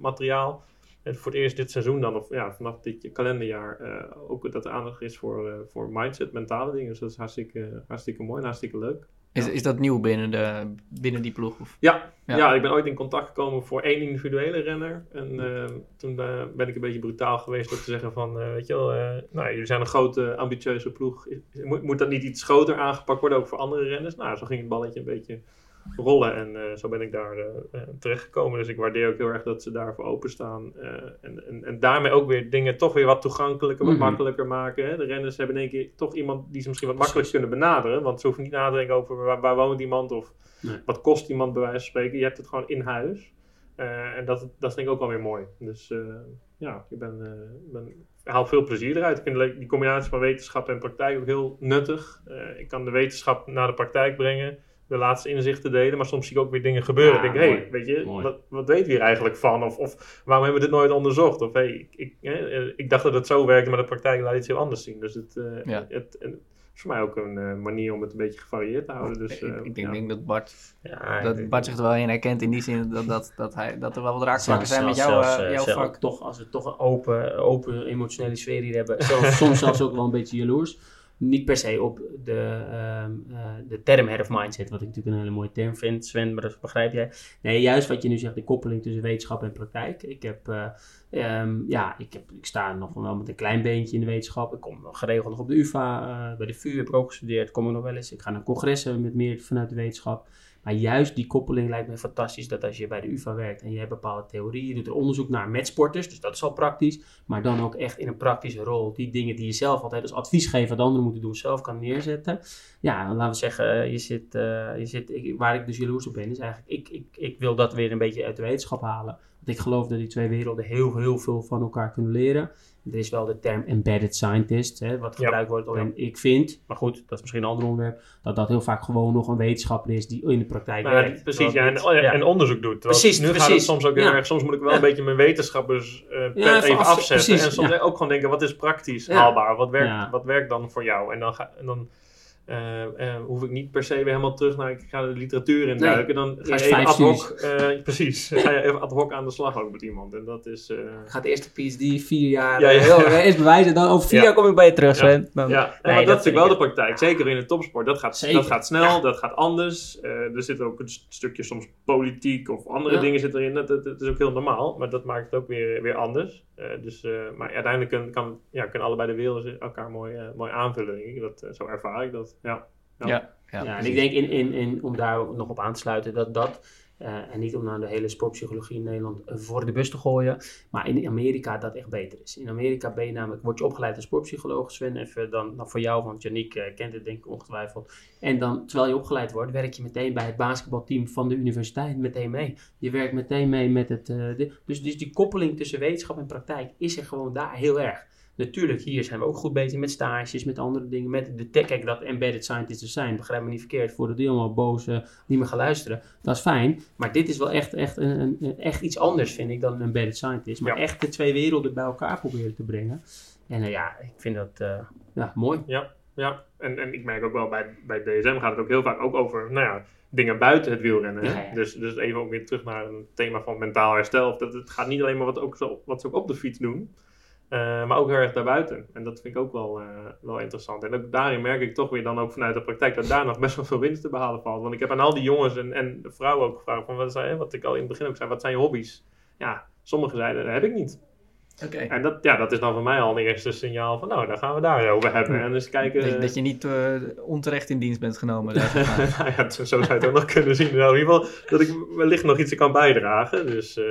materiaal. En voor het eerst dit seizoen dan, of ja, vanaf dit kalenderjaar, eh, ook dat er aandacht is voor, eh, voor mindset, mentale dingen. Dus dat is hartstikke, hartstikke mooi en hartstikke leuk. Is, Ja. is dat nieuw binnen, de, binnen die ploeg? Of? Ja, Ja. ja. ik ben ooit in contact gekomen voor één individuele renner. En eh, toen ben ik een beetje brutaal geweest door te zeggen van, weet je wel, nou, jullie zijn een grote, ambitieuze ploeg. Moet, moet dat niet iets groter aangepakt worden, ook voor andere renners? Nou, zo ging het balletje een beetje rollen en eh, zo ben ik daar eh eh, terechtgekomen. Dus ik waardeer ook heel erg dat ze daarvoor openstaan. eh en, en, en daarmee ook weer dingen toch weer wat toegankelijker, wat Mhm. makkelijker maken. Hè? De renners hebben in één keer toch iemand die ze misschien wat makkelijker kunnen benaderen. Want ze hoeven niet na te denken over waar, waar woont iemand of Nee. wat kost iemand bij wijze van spreken. Je hebt het gewoon in huis. En dat, dat vind ik ook wel weer mooi. Dus ja, ik ben, ben, ik haal veel plezier eruit. Ik vind die combinatie van wetenschap en praktijk ook heel nuttig. Ik kan de wetenschap naar de praktijk brengen, de laatste inzichten delen, maar soms zie ik ook weer dingen gebeuren. Ja, ik denk, hé, hey, weet je, wat, wat weten we hier eigenlijk van? Of, of waarom hebben we dit nooit onderzocht? Of hey, ik, ik, eh, ik dacht dat het zo werkte, maar de praktijk laat iets heel anders zien. Dus het, eh, Ja. het, het is voor mij ook een eh, manier om het een beetje gevarieerd te houden. Dus, ik, ik denk, ja. denk dat Bart, Ja, dat Bart zich er wel in herkent in die zin dat, dat, dat, hij, dat er wel wat raakvlakken zijn met zelfs- jouw, zelfs, jouw zelfs vak. Toch, als we toch een open, open emotionele sfeer hier hebben. Zelfs, soms zelfs ook wel een beetje jaloers. Niet per se op de, ehm, eh, de term head mindset, wat ik natuurlijk een hele mooie term vind, Sven, maar dat begrijp jij. Nee, juist wat je nu zegt, de koppeling tussen wetenschap en praktijk. Ik heb, eh, ehm, ja, ik, heb, ik sta nog wel met een klein beentje in de wetenschap. Ik kom nog geregeld nog op de UvA, eh, bij de VU heb ik ook gestudeerd, kom ik nog wel eens. Ik ga naar congressen met meer vanuit de wetenschap. Maar juist die koppeling lijkt me fantastisch. Dat als je bij de UvA werkt en je hebt bepaalde theorieën, je doet er onderzoek naar met sporters, dus dat is al praktisch. Maar dan ook echt in een praktische rol. Die dingen die je zelf altijd als advies geeft wat anderen moeten doen, zelf kan neerzetten. Ja, laten we zeggen, eh, je zit, eh, je zit waar ik dus jaloers op ben, is eigenlijk, ik, ik, ik wil dat weer een beetje uit de wetenschap halen. Want ik geloof dat die twee werelden heel, heel veel van elkaar kunnen leren. Er is wel de term embedded scientist, hè, wat Ja. gebruikt wordt. Alleen ik vind, maar goed, dat is misschien een ander onderwerp, dat dat heel vaak gewoon nog een wetenschapper is die in de praktijk Nou, ja, werkt. precies, ja, en, ja, en onderzoek doet. Precies, nu gaat het precies. soms ook heel erg, soms moet ik wel een beetje mijn wetenschappers eh even even af- afzetten. precies, en soms ook gewoon denken, wat is praktisch haalbaar? Wat werkt, wat werkt dan voor jou? En dan, ga, en dan hoef ik niet per se weer helemaal terug naar, ik ga de literatuur induiken. Dan ga je even ad hoc, eh, precies, ga je even ad hoc aan de slag ook met iemand. En dat is... eh, Gaat eerst de PhD, vier jaar, Ja, eh, eerst bewijzen, dan over vier Ja. jaar kom ik bij je terug. Sven. Dan- Ja, Nee, maar dat, dat is natuurlijk wel de praktijk. Zeker in de topsport. Dat gaat, Zeker. dat gaat snel, dat gaat anders. Eh, er zit ook een st- stukje soms politiek of andere dingen zit erin. Dat, dat, dat is ook heel normaal, maar dat maakt het ook weer, weer anders. Eh, dus, eh, maar uiteindelijk kan, kan, ja, kunnen allebei de werelden elkaar mooi, eh, mooi aanvullen. denk ik. Dat, eh, zo ervaar ik dat. Ja. Ja, Ja. ja, Ja, en ik denk, in, in, in, om daar nog op aan te sluiten, dat dat, eh, en niet om nou de hele sportpsychologie in Nederland eh, voor de bus te gooien, maar in Amerika dat echt beter is. In Amerika ben je namelijk, word je opgeleid als sportpsycholoog, Sven, even dan, dan voor jou, want Janiek eh, kent het denk ik ongetwijfeld. En dan, terwijl je opgeleid wordt, werk je meteen bij het basketbalteam van de universiteit meteen mee. Je werkt meteen mee met het, de- dus, dus die koppeling tussen wetenschap en praktijk is er gewoon daar heel erg. Natuurlijk, hier zijn we ook goed bezig met stages, met andere dingen, met de tech. Kijk, dat embedded scientists er zijn, begrijp me niet verkeerd, voordat die allemaal boos eh, niet meer gaan luisteren. Dat is fijn, maar dit is wel echt, echt, een, een- echt iets anders, vind ik, dan een embedded scientist. Maar Ja. echt de twee werelden bij elkaar proberen te brengen. En eh, ja, ik vind dat eh, ja, mooi. Ja, ja. En, en ik merk ook wel bij, bij DSM gaat het ook heel vaak ook over nou ja, dingen buiten het wielrennen. hè. Ja, ja. Dus, dus even ook weer terug naar een thema van mentaal herstel. Dat, het gaat niet alleen maar wat, ook zo, wat ze ook op de fiets doen, eh, maar ook heel erg daarbuiten. En dat vind ik ook wel, eh, wel interessant. En ook daarin merk ik toch weer dan ook vanuit de praktijk dat daar nog best wel veel winst te behalen valt. Want ik heb aan al die jongens en, en vrouwen ook gevraagd van wat, zijn, wat ik al in het begin ook zei, wat zijn je hobby's? Ja, sommigen zeiden, dat heb ik niet. En dat, ja, dat is dan voor mij al een eerste signaal van, nou, daar gaan we daar over hebben. En eens kijken... Dat, dat je niet eh, onterecht in dienst bent genomen. daar. nou ja, zo zou je het ook nog kunnen zien. Nou, in ieder geval dat ik wellicht nog iets kan bijdragen. Dus eh,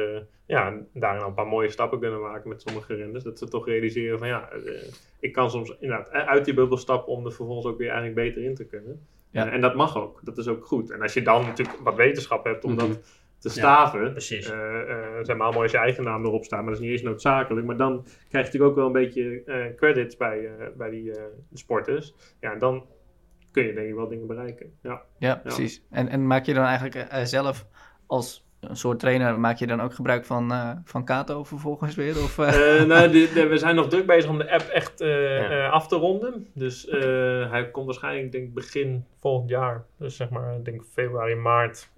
ja, en daarin al een paar mooie stappen kunnen maken met sommige renners. Dat ze toch realiseren van ja, eh, ik kan soms inderdaad uit die bubbel stappen om er vervolgens ook weer eigenlijk beter in te kunnen. Ja. Eh, en dat mag ook. Dat is ook goed. En als je dan natuurlijk wat wetenschap hebt om Mhm. dat te staven. precies. Uh, uh, zeg maar allemaal als je eigen naam erop staat, maar dat is niet eens noodzakelijk. Maar dan krijg je natuurlijk ook wel een beetje uh, credits bij, bij die sporters. Ja, en dan kun je denk ik wel dingen bereiken. Ja, ja precies. En, en maak je dan eigenlijk zelf als een soort trainer, maak je dan ook gebruik van, uh, van Kato vervolgens weer? Of, uh? Uh, nou, we zijn nog druk bezig om de app echt ja. af te ronden. Dus hij komt waarschijnlijk denk begin volgend jaar, dus zeg maar, ik denk februari, maart,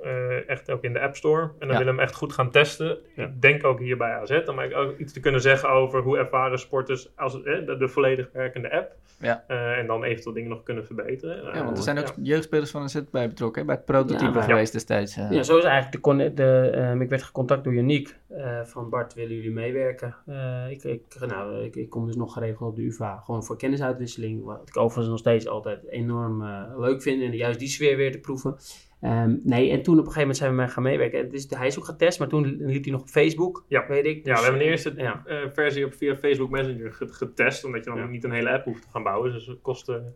echt ook in de App Store. En dan willen we hem echt goed gaan testen. Ik denk ook hier bij AZ, om ook iets te kunnen zeggen over hoe ervaren sporters als, de, de volledig werkende app. Ja. en dan eventueel dingen nog kunnen verbeteren. Ja, want er zijn ook jeugdspelers van AZ bij betrokken, hè? bij het prototype geweest destijds. Ja, zo is eigenlijk de, de uh, ik werd gecontact door Janiek uh, van Bart, willen jullie meewerken? Uh, ik, ik, nou, ik, ik, kom dus nog geregeld op de UvA, gewoon voor kennisuitwisseling, wat ik overigens nog steeds altijd enorm leuk vind en juist die sfeer weer te proeven. Um, nee, en toen op een gegeven moment zijn we mee gaan meewerken. Dus hij is ook getest, maar toen liep hij nog op Facebook, ja. weet ik. Dus, ja, we hebben de eerste ja. versie op via Facebook Messenger getest, omdat je dan ja. niet een hele app hoeft te gaan bouwen, dus het kostte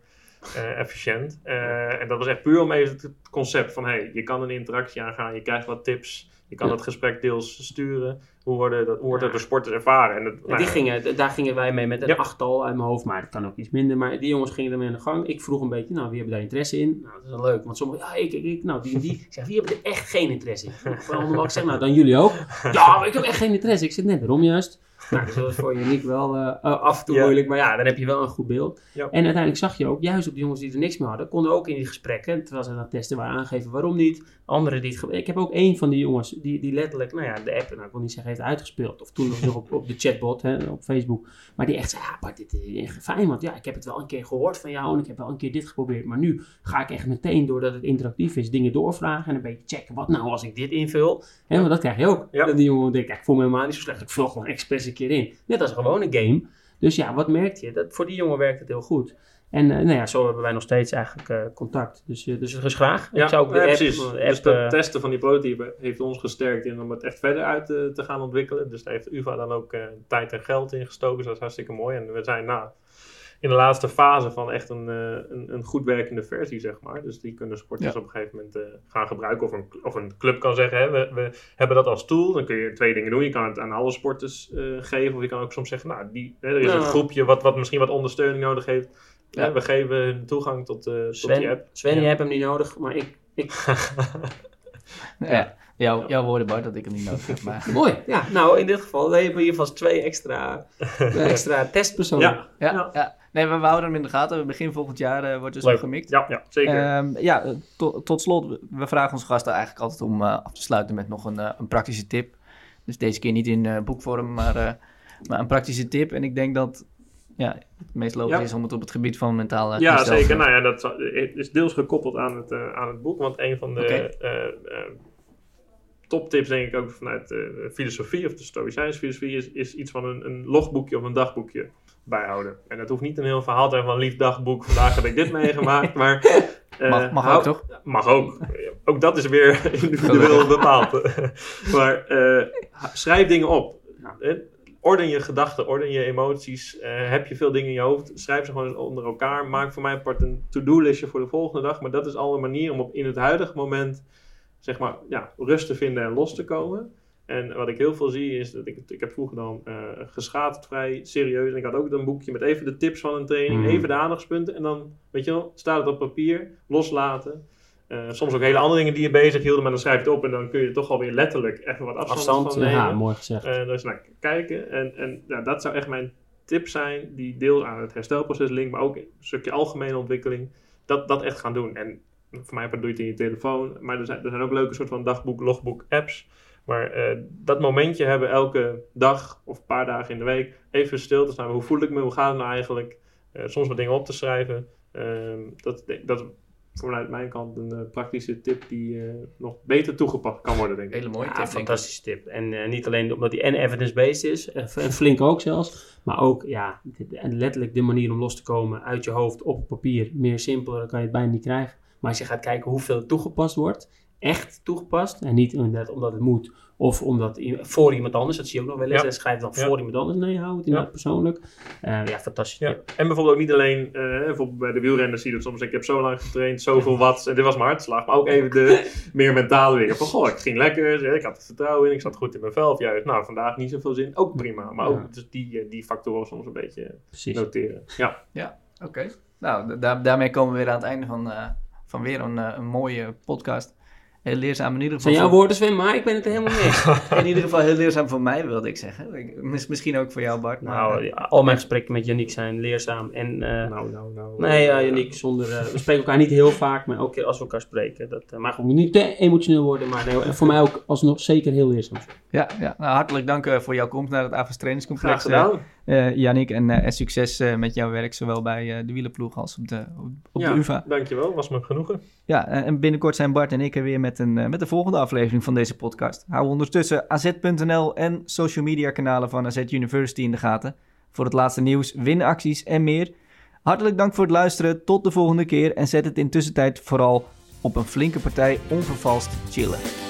uh, efficiënt. Uh, en dat was echt puur om even het concept van, hey, je kan een interactie aangaan, je krijgt wat tips, je kan ja. het gesprek deels sturen. Hoe, worden dat, hoe wordt het door sporters ervaren? En, het, nou, die gingen, daar gingen wij mee met een achttal uit mijn hoofd, maar dat kan ook iets minder. Maar die jongens gingen ermee aan de gang. Ik vroeg een beetje, nou, wie hebben daar interesse in? Nou, dat is wel leuk, want sommigen, ja, ik, ik, nou, die en die. Ik zeg, wie hebben er echt geen interesse in? Ik zeg, nou, dan jullie ook. Ja, maar ik heb echt geen interesse. Ik zeg, net, waarom juist? Nou, dus dat was voor Uniek wel uh, af en toe ja. moeilijk, maar ja, dan heb je wel een goed beeld. Ja. En uiteindelijk zag je ook, juist op de jongens die er niks meer hadden, konden ook in die gesprekken, terwijl ze dat testen, waren aangeven waarom niet. Anderen die het Ik heb ook één van die jongens die, die letterlijk, nou ja, de app, nou, ik wil niet zeggen heeft uitgespeeld, of toen nog op, op de chatbot hè, op Facebook, maar die echt zei, ja, maar dit is fijn, want ja, ik heb het wel een keer gehoord van jou en ik heb wel een keer dit geprobeerd, maar nu ga ik echt meteen, doordat het interactief is, dingen doorvragen en een beetje checken, wat nou als ik dit invul? Hè, want dat krijg je ook. Dat die jongen denkt, ik voel me helemaal niet zo slecht, ik vul gewoon expres een keer in. Net als een game. Dus ja, wat merkte je? Dat, voor die jongen werkt het heel goed. En uh, nou ja, zo hebben wij nog steeds eigenlijk uh, contact. Dus, uh, dus, dus graag. Ja, ik zou ook ja, precies. App, dus het testen van die prototype heeft ons gesterkt in om het echt verder uit te, gaan ontwikkelen. Dus daar heeft UvA dan ook tijd en geld in gestoken. Dus dat is hartstikke mooi. En we zijn nou, in de laatste fase van echt een, een, een, goed werkende versie, zeg maar. Dus die kunnen sporters ja. op een gegeven moment gaan gebruiken. Of een, of een club kan zeggen, hè, we, we hebben dat als tool. Dan kun je twee dingen doen. Je kan het aan alle sporters geven. Of je kan ook soms zeggen, nou, die, hè, er is een groepje wat, wat misschien wat ondersteuning nodig heeft. Ja. we geven hun toegang tot, uh, Sven, tot die app. Sven, ja. je hebt hem niet nodig, maar ik... ik... ja. Jouw, jouw woorden, Bart, dat ik hem niet nodig heb. Maar... Mooi. Ja, nou, in dit geval hebben we hier vast twee extra, extra testpersonen. Ja. Ja, ja. Nee, we, we houden hem in de gaten. Begin volgend jaar uh, wordt dus nog gemikt. Ja, ja zeker. Um, ja, to, tot slot, we vragen onze gasten eigenlijk altijd om uh, af te sluiten met nog een, uh, een praktische tip. Dus deze keer niet in boekvorm, maar, maar een praktische tip. En ik denk dat ja, het meest logisch ja. is om het op het gebied van mentale Ja, zeker. Nou ja, dat is deels gekoppeld aan het, uh, aan het boek. Want een van de okay. Uh, toptips, denk ik ook vanuit de filosofie of de Stoïcijnse filosofie, is, is iets van een, een logboekje of een dagboekje bijhouden. En dat hoeft niet een heel verhaal te hebben van lief dagboek, vandaag heb ik dit meegemaakt, maar... mag, mag ook, toch? Mag ook. Ook dat is weer individueel bepaald. maar schrijf dingen op. Ja orden je gedachten, orden je emoties. Uh, heb je veel dingen in je hoofd, schrijf ze gewoon onder elkaar. Maak voor mij apart een to-do-listje voor de volgende dag. Maar dat is al een manier om op, in het huidige moment zeg maar, ja, rust te vinden en los te komen. En wat ik heel veel zie is dat ik, ik heb vroeger dan uh, geschaatst vrij serieus. En ik had ook een boekje met even de tips van een training, even de aandachtspunten. En dan, weet je wel, staat het op papier, loslaten. Uh, soms ook hele andere dingen die je bezig hielden, maar dan schrijf je het op en dan kun je toch alweer letterlijk even wat afstand, afstand van nemen. Ja, mooi gezegd. Uh, dus nou, kijken. En, en ja, dat zou echt mijn tip zijn, die deels aan het herstelproces linkt, maar ook een stukje algemene ontwikkeling. Dat, dat echt gaan doen. En voor mij doe je het in je telefoon, maar er zijn, er zijn ook leuke soort van dagboek, logboek, apps. Maar uh, dat momentje hebben elke dag of een paar dagen in de week even stil te staan. Hoe voel ik me? Hoe gaat het nou eigenlijk? soms wat dingen op te schrijven. Ehm, dat, dat vanuit mijn kant een uh, praktische tip die uh, nog beter toegepast kan worden, denk ik. Hele mooie ja, tip. Fantastische tip. En uh, niet alleen omdat die en evidence-based is, en flink ook zelfs, maar ook ja, letterlijk de manier om los te komen uit je hoofd op papier. Meer simpeler kan je het bijna niet krijgen. Maar als je gaat kijken hoeveel toegepast wordt, echt toegepast. En niet inderdaad omdat het moet. Of omdat voor iemand anders, dat zie je ook nog wel eens. Ja. Hij schrijft dan Ja. voor iemand anders. Nee, hou het inderdaad persoonlijk. Eh, ja, fantastisch. Ja. En bijvoorbeeld ook niet alleen, eh, bijvoorbeeld bij de wielrenners zie je dat soms, ik heb zo lang getraind, zoveel watts, en dit was mijn hartslag. Maar ook even de meer mentale dingen. Van, goh, ik ging lekker, ik had er vertrouwen in, ik zat goed in mijn vel. Of juist, nou, vandaag niet zoveel zin. Ook prima. Maar Ja. ook dus die, eh, die factoren soms een beetje Precies. noteren. Ja, Oké. Nou, da- da- daarmee komen we weer aan het einde van, eh, van weer een, eh, een mooie podcast. Heel leerzaam in ieder Dat zijn geval. jouw woorden, Sven, maar ik ben het er helemaal mee eens. in ieder geval heel leerzaam voor mij, wilde ik zeggen. Ik- mis- misschien ook voor jou, Bart. Maar, nou, ja, al mijn gesprekken met Yannick zijn leerzaam. En eh, nou, nou, nou. Nee, ja, Yannick, zonder, eh, we spreken elkaar niet heel vaak, maar elke keer als we elkaar spreken. Dat uh, mag ook niet te emotioneel worden, maar nee, voor mij ook alsnog zeker heel leerzaam. ja, ja. Nou, hartelijk dank voor jouw komst naar het AVAS trainingscomplex. Graag gedaan. Yannick, en, eh, en succes eh, met jouw werk, zowel bij de wielerploeg als op de, op, ja, de UvA. dankjewel, was me genoegen. Ja, en en binnenkort zijn Bart en ik er weer met, een, met de volgende aflevering van deze podcast. Hou ondertussen az.nl en social media kanalen van AZ University in de gaten. Voor het laatste nieuws, winacties en meer. Hartelijk dank voor het luisteren. Tot de volgende keer. En zet het in tussentijd vooral op een flinke partij onvervalst chillen.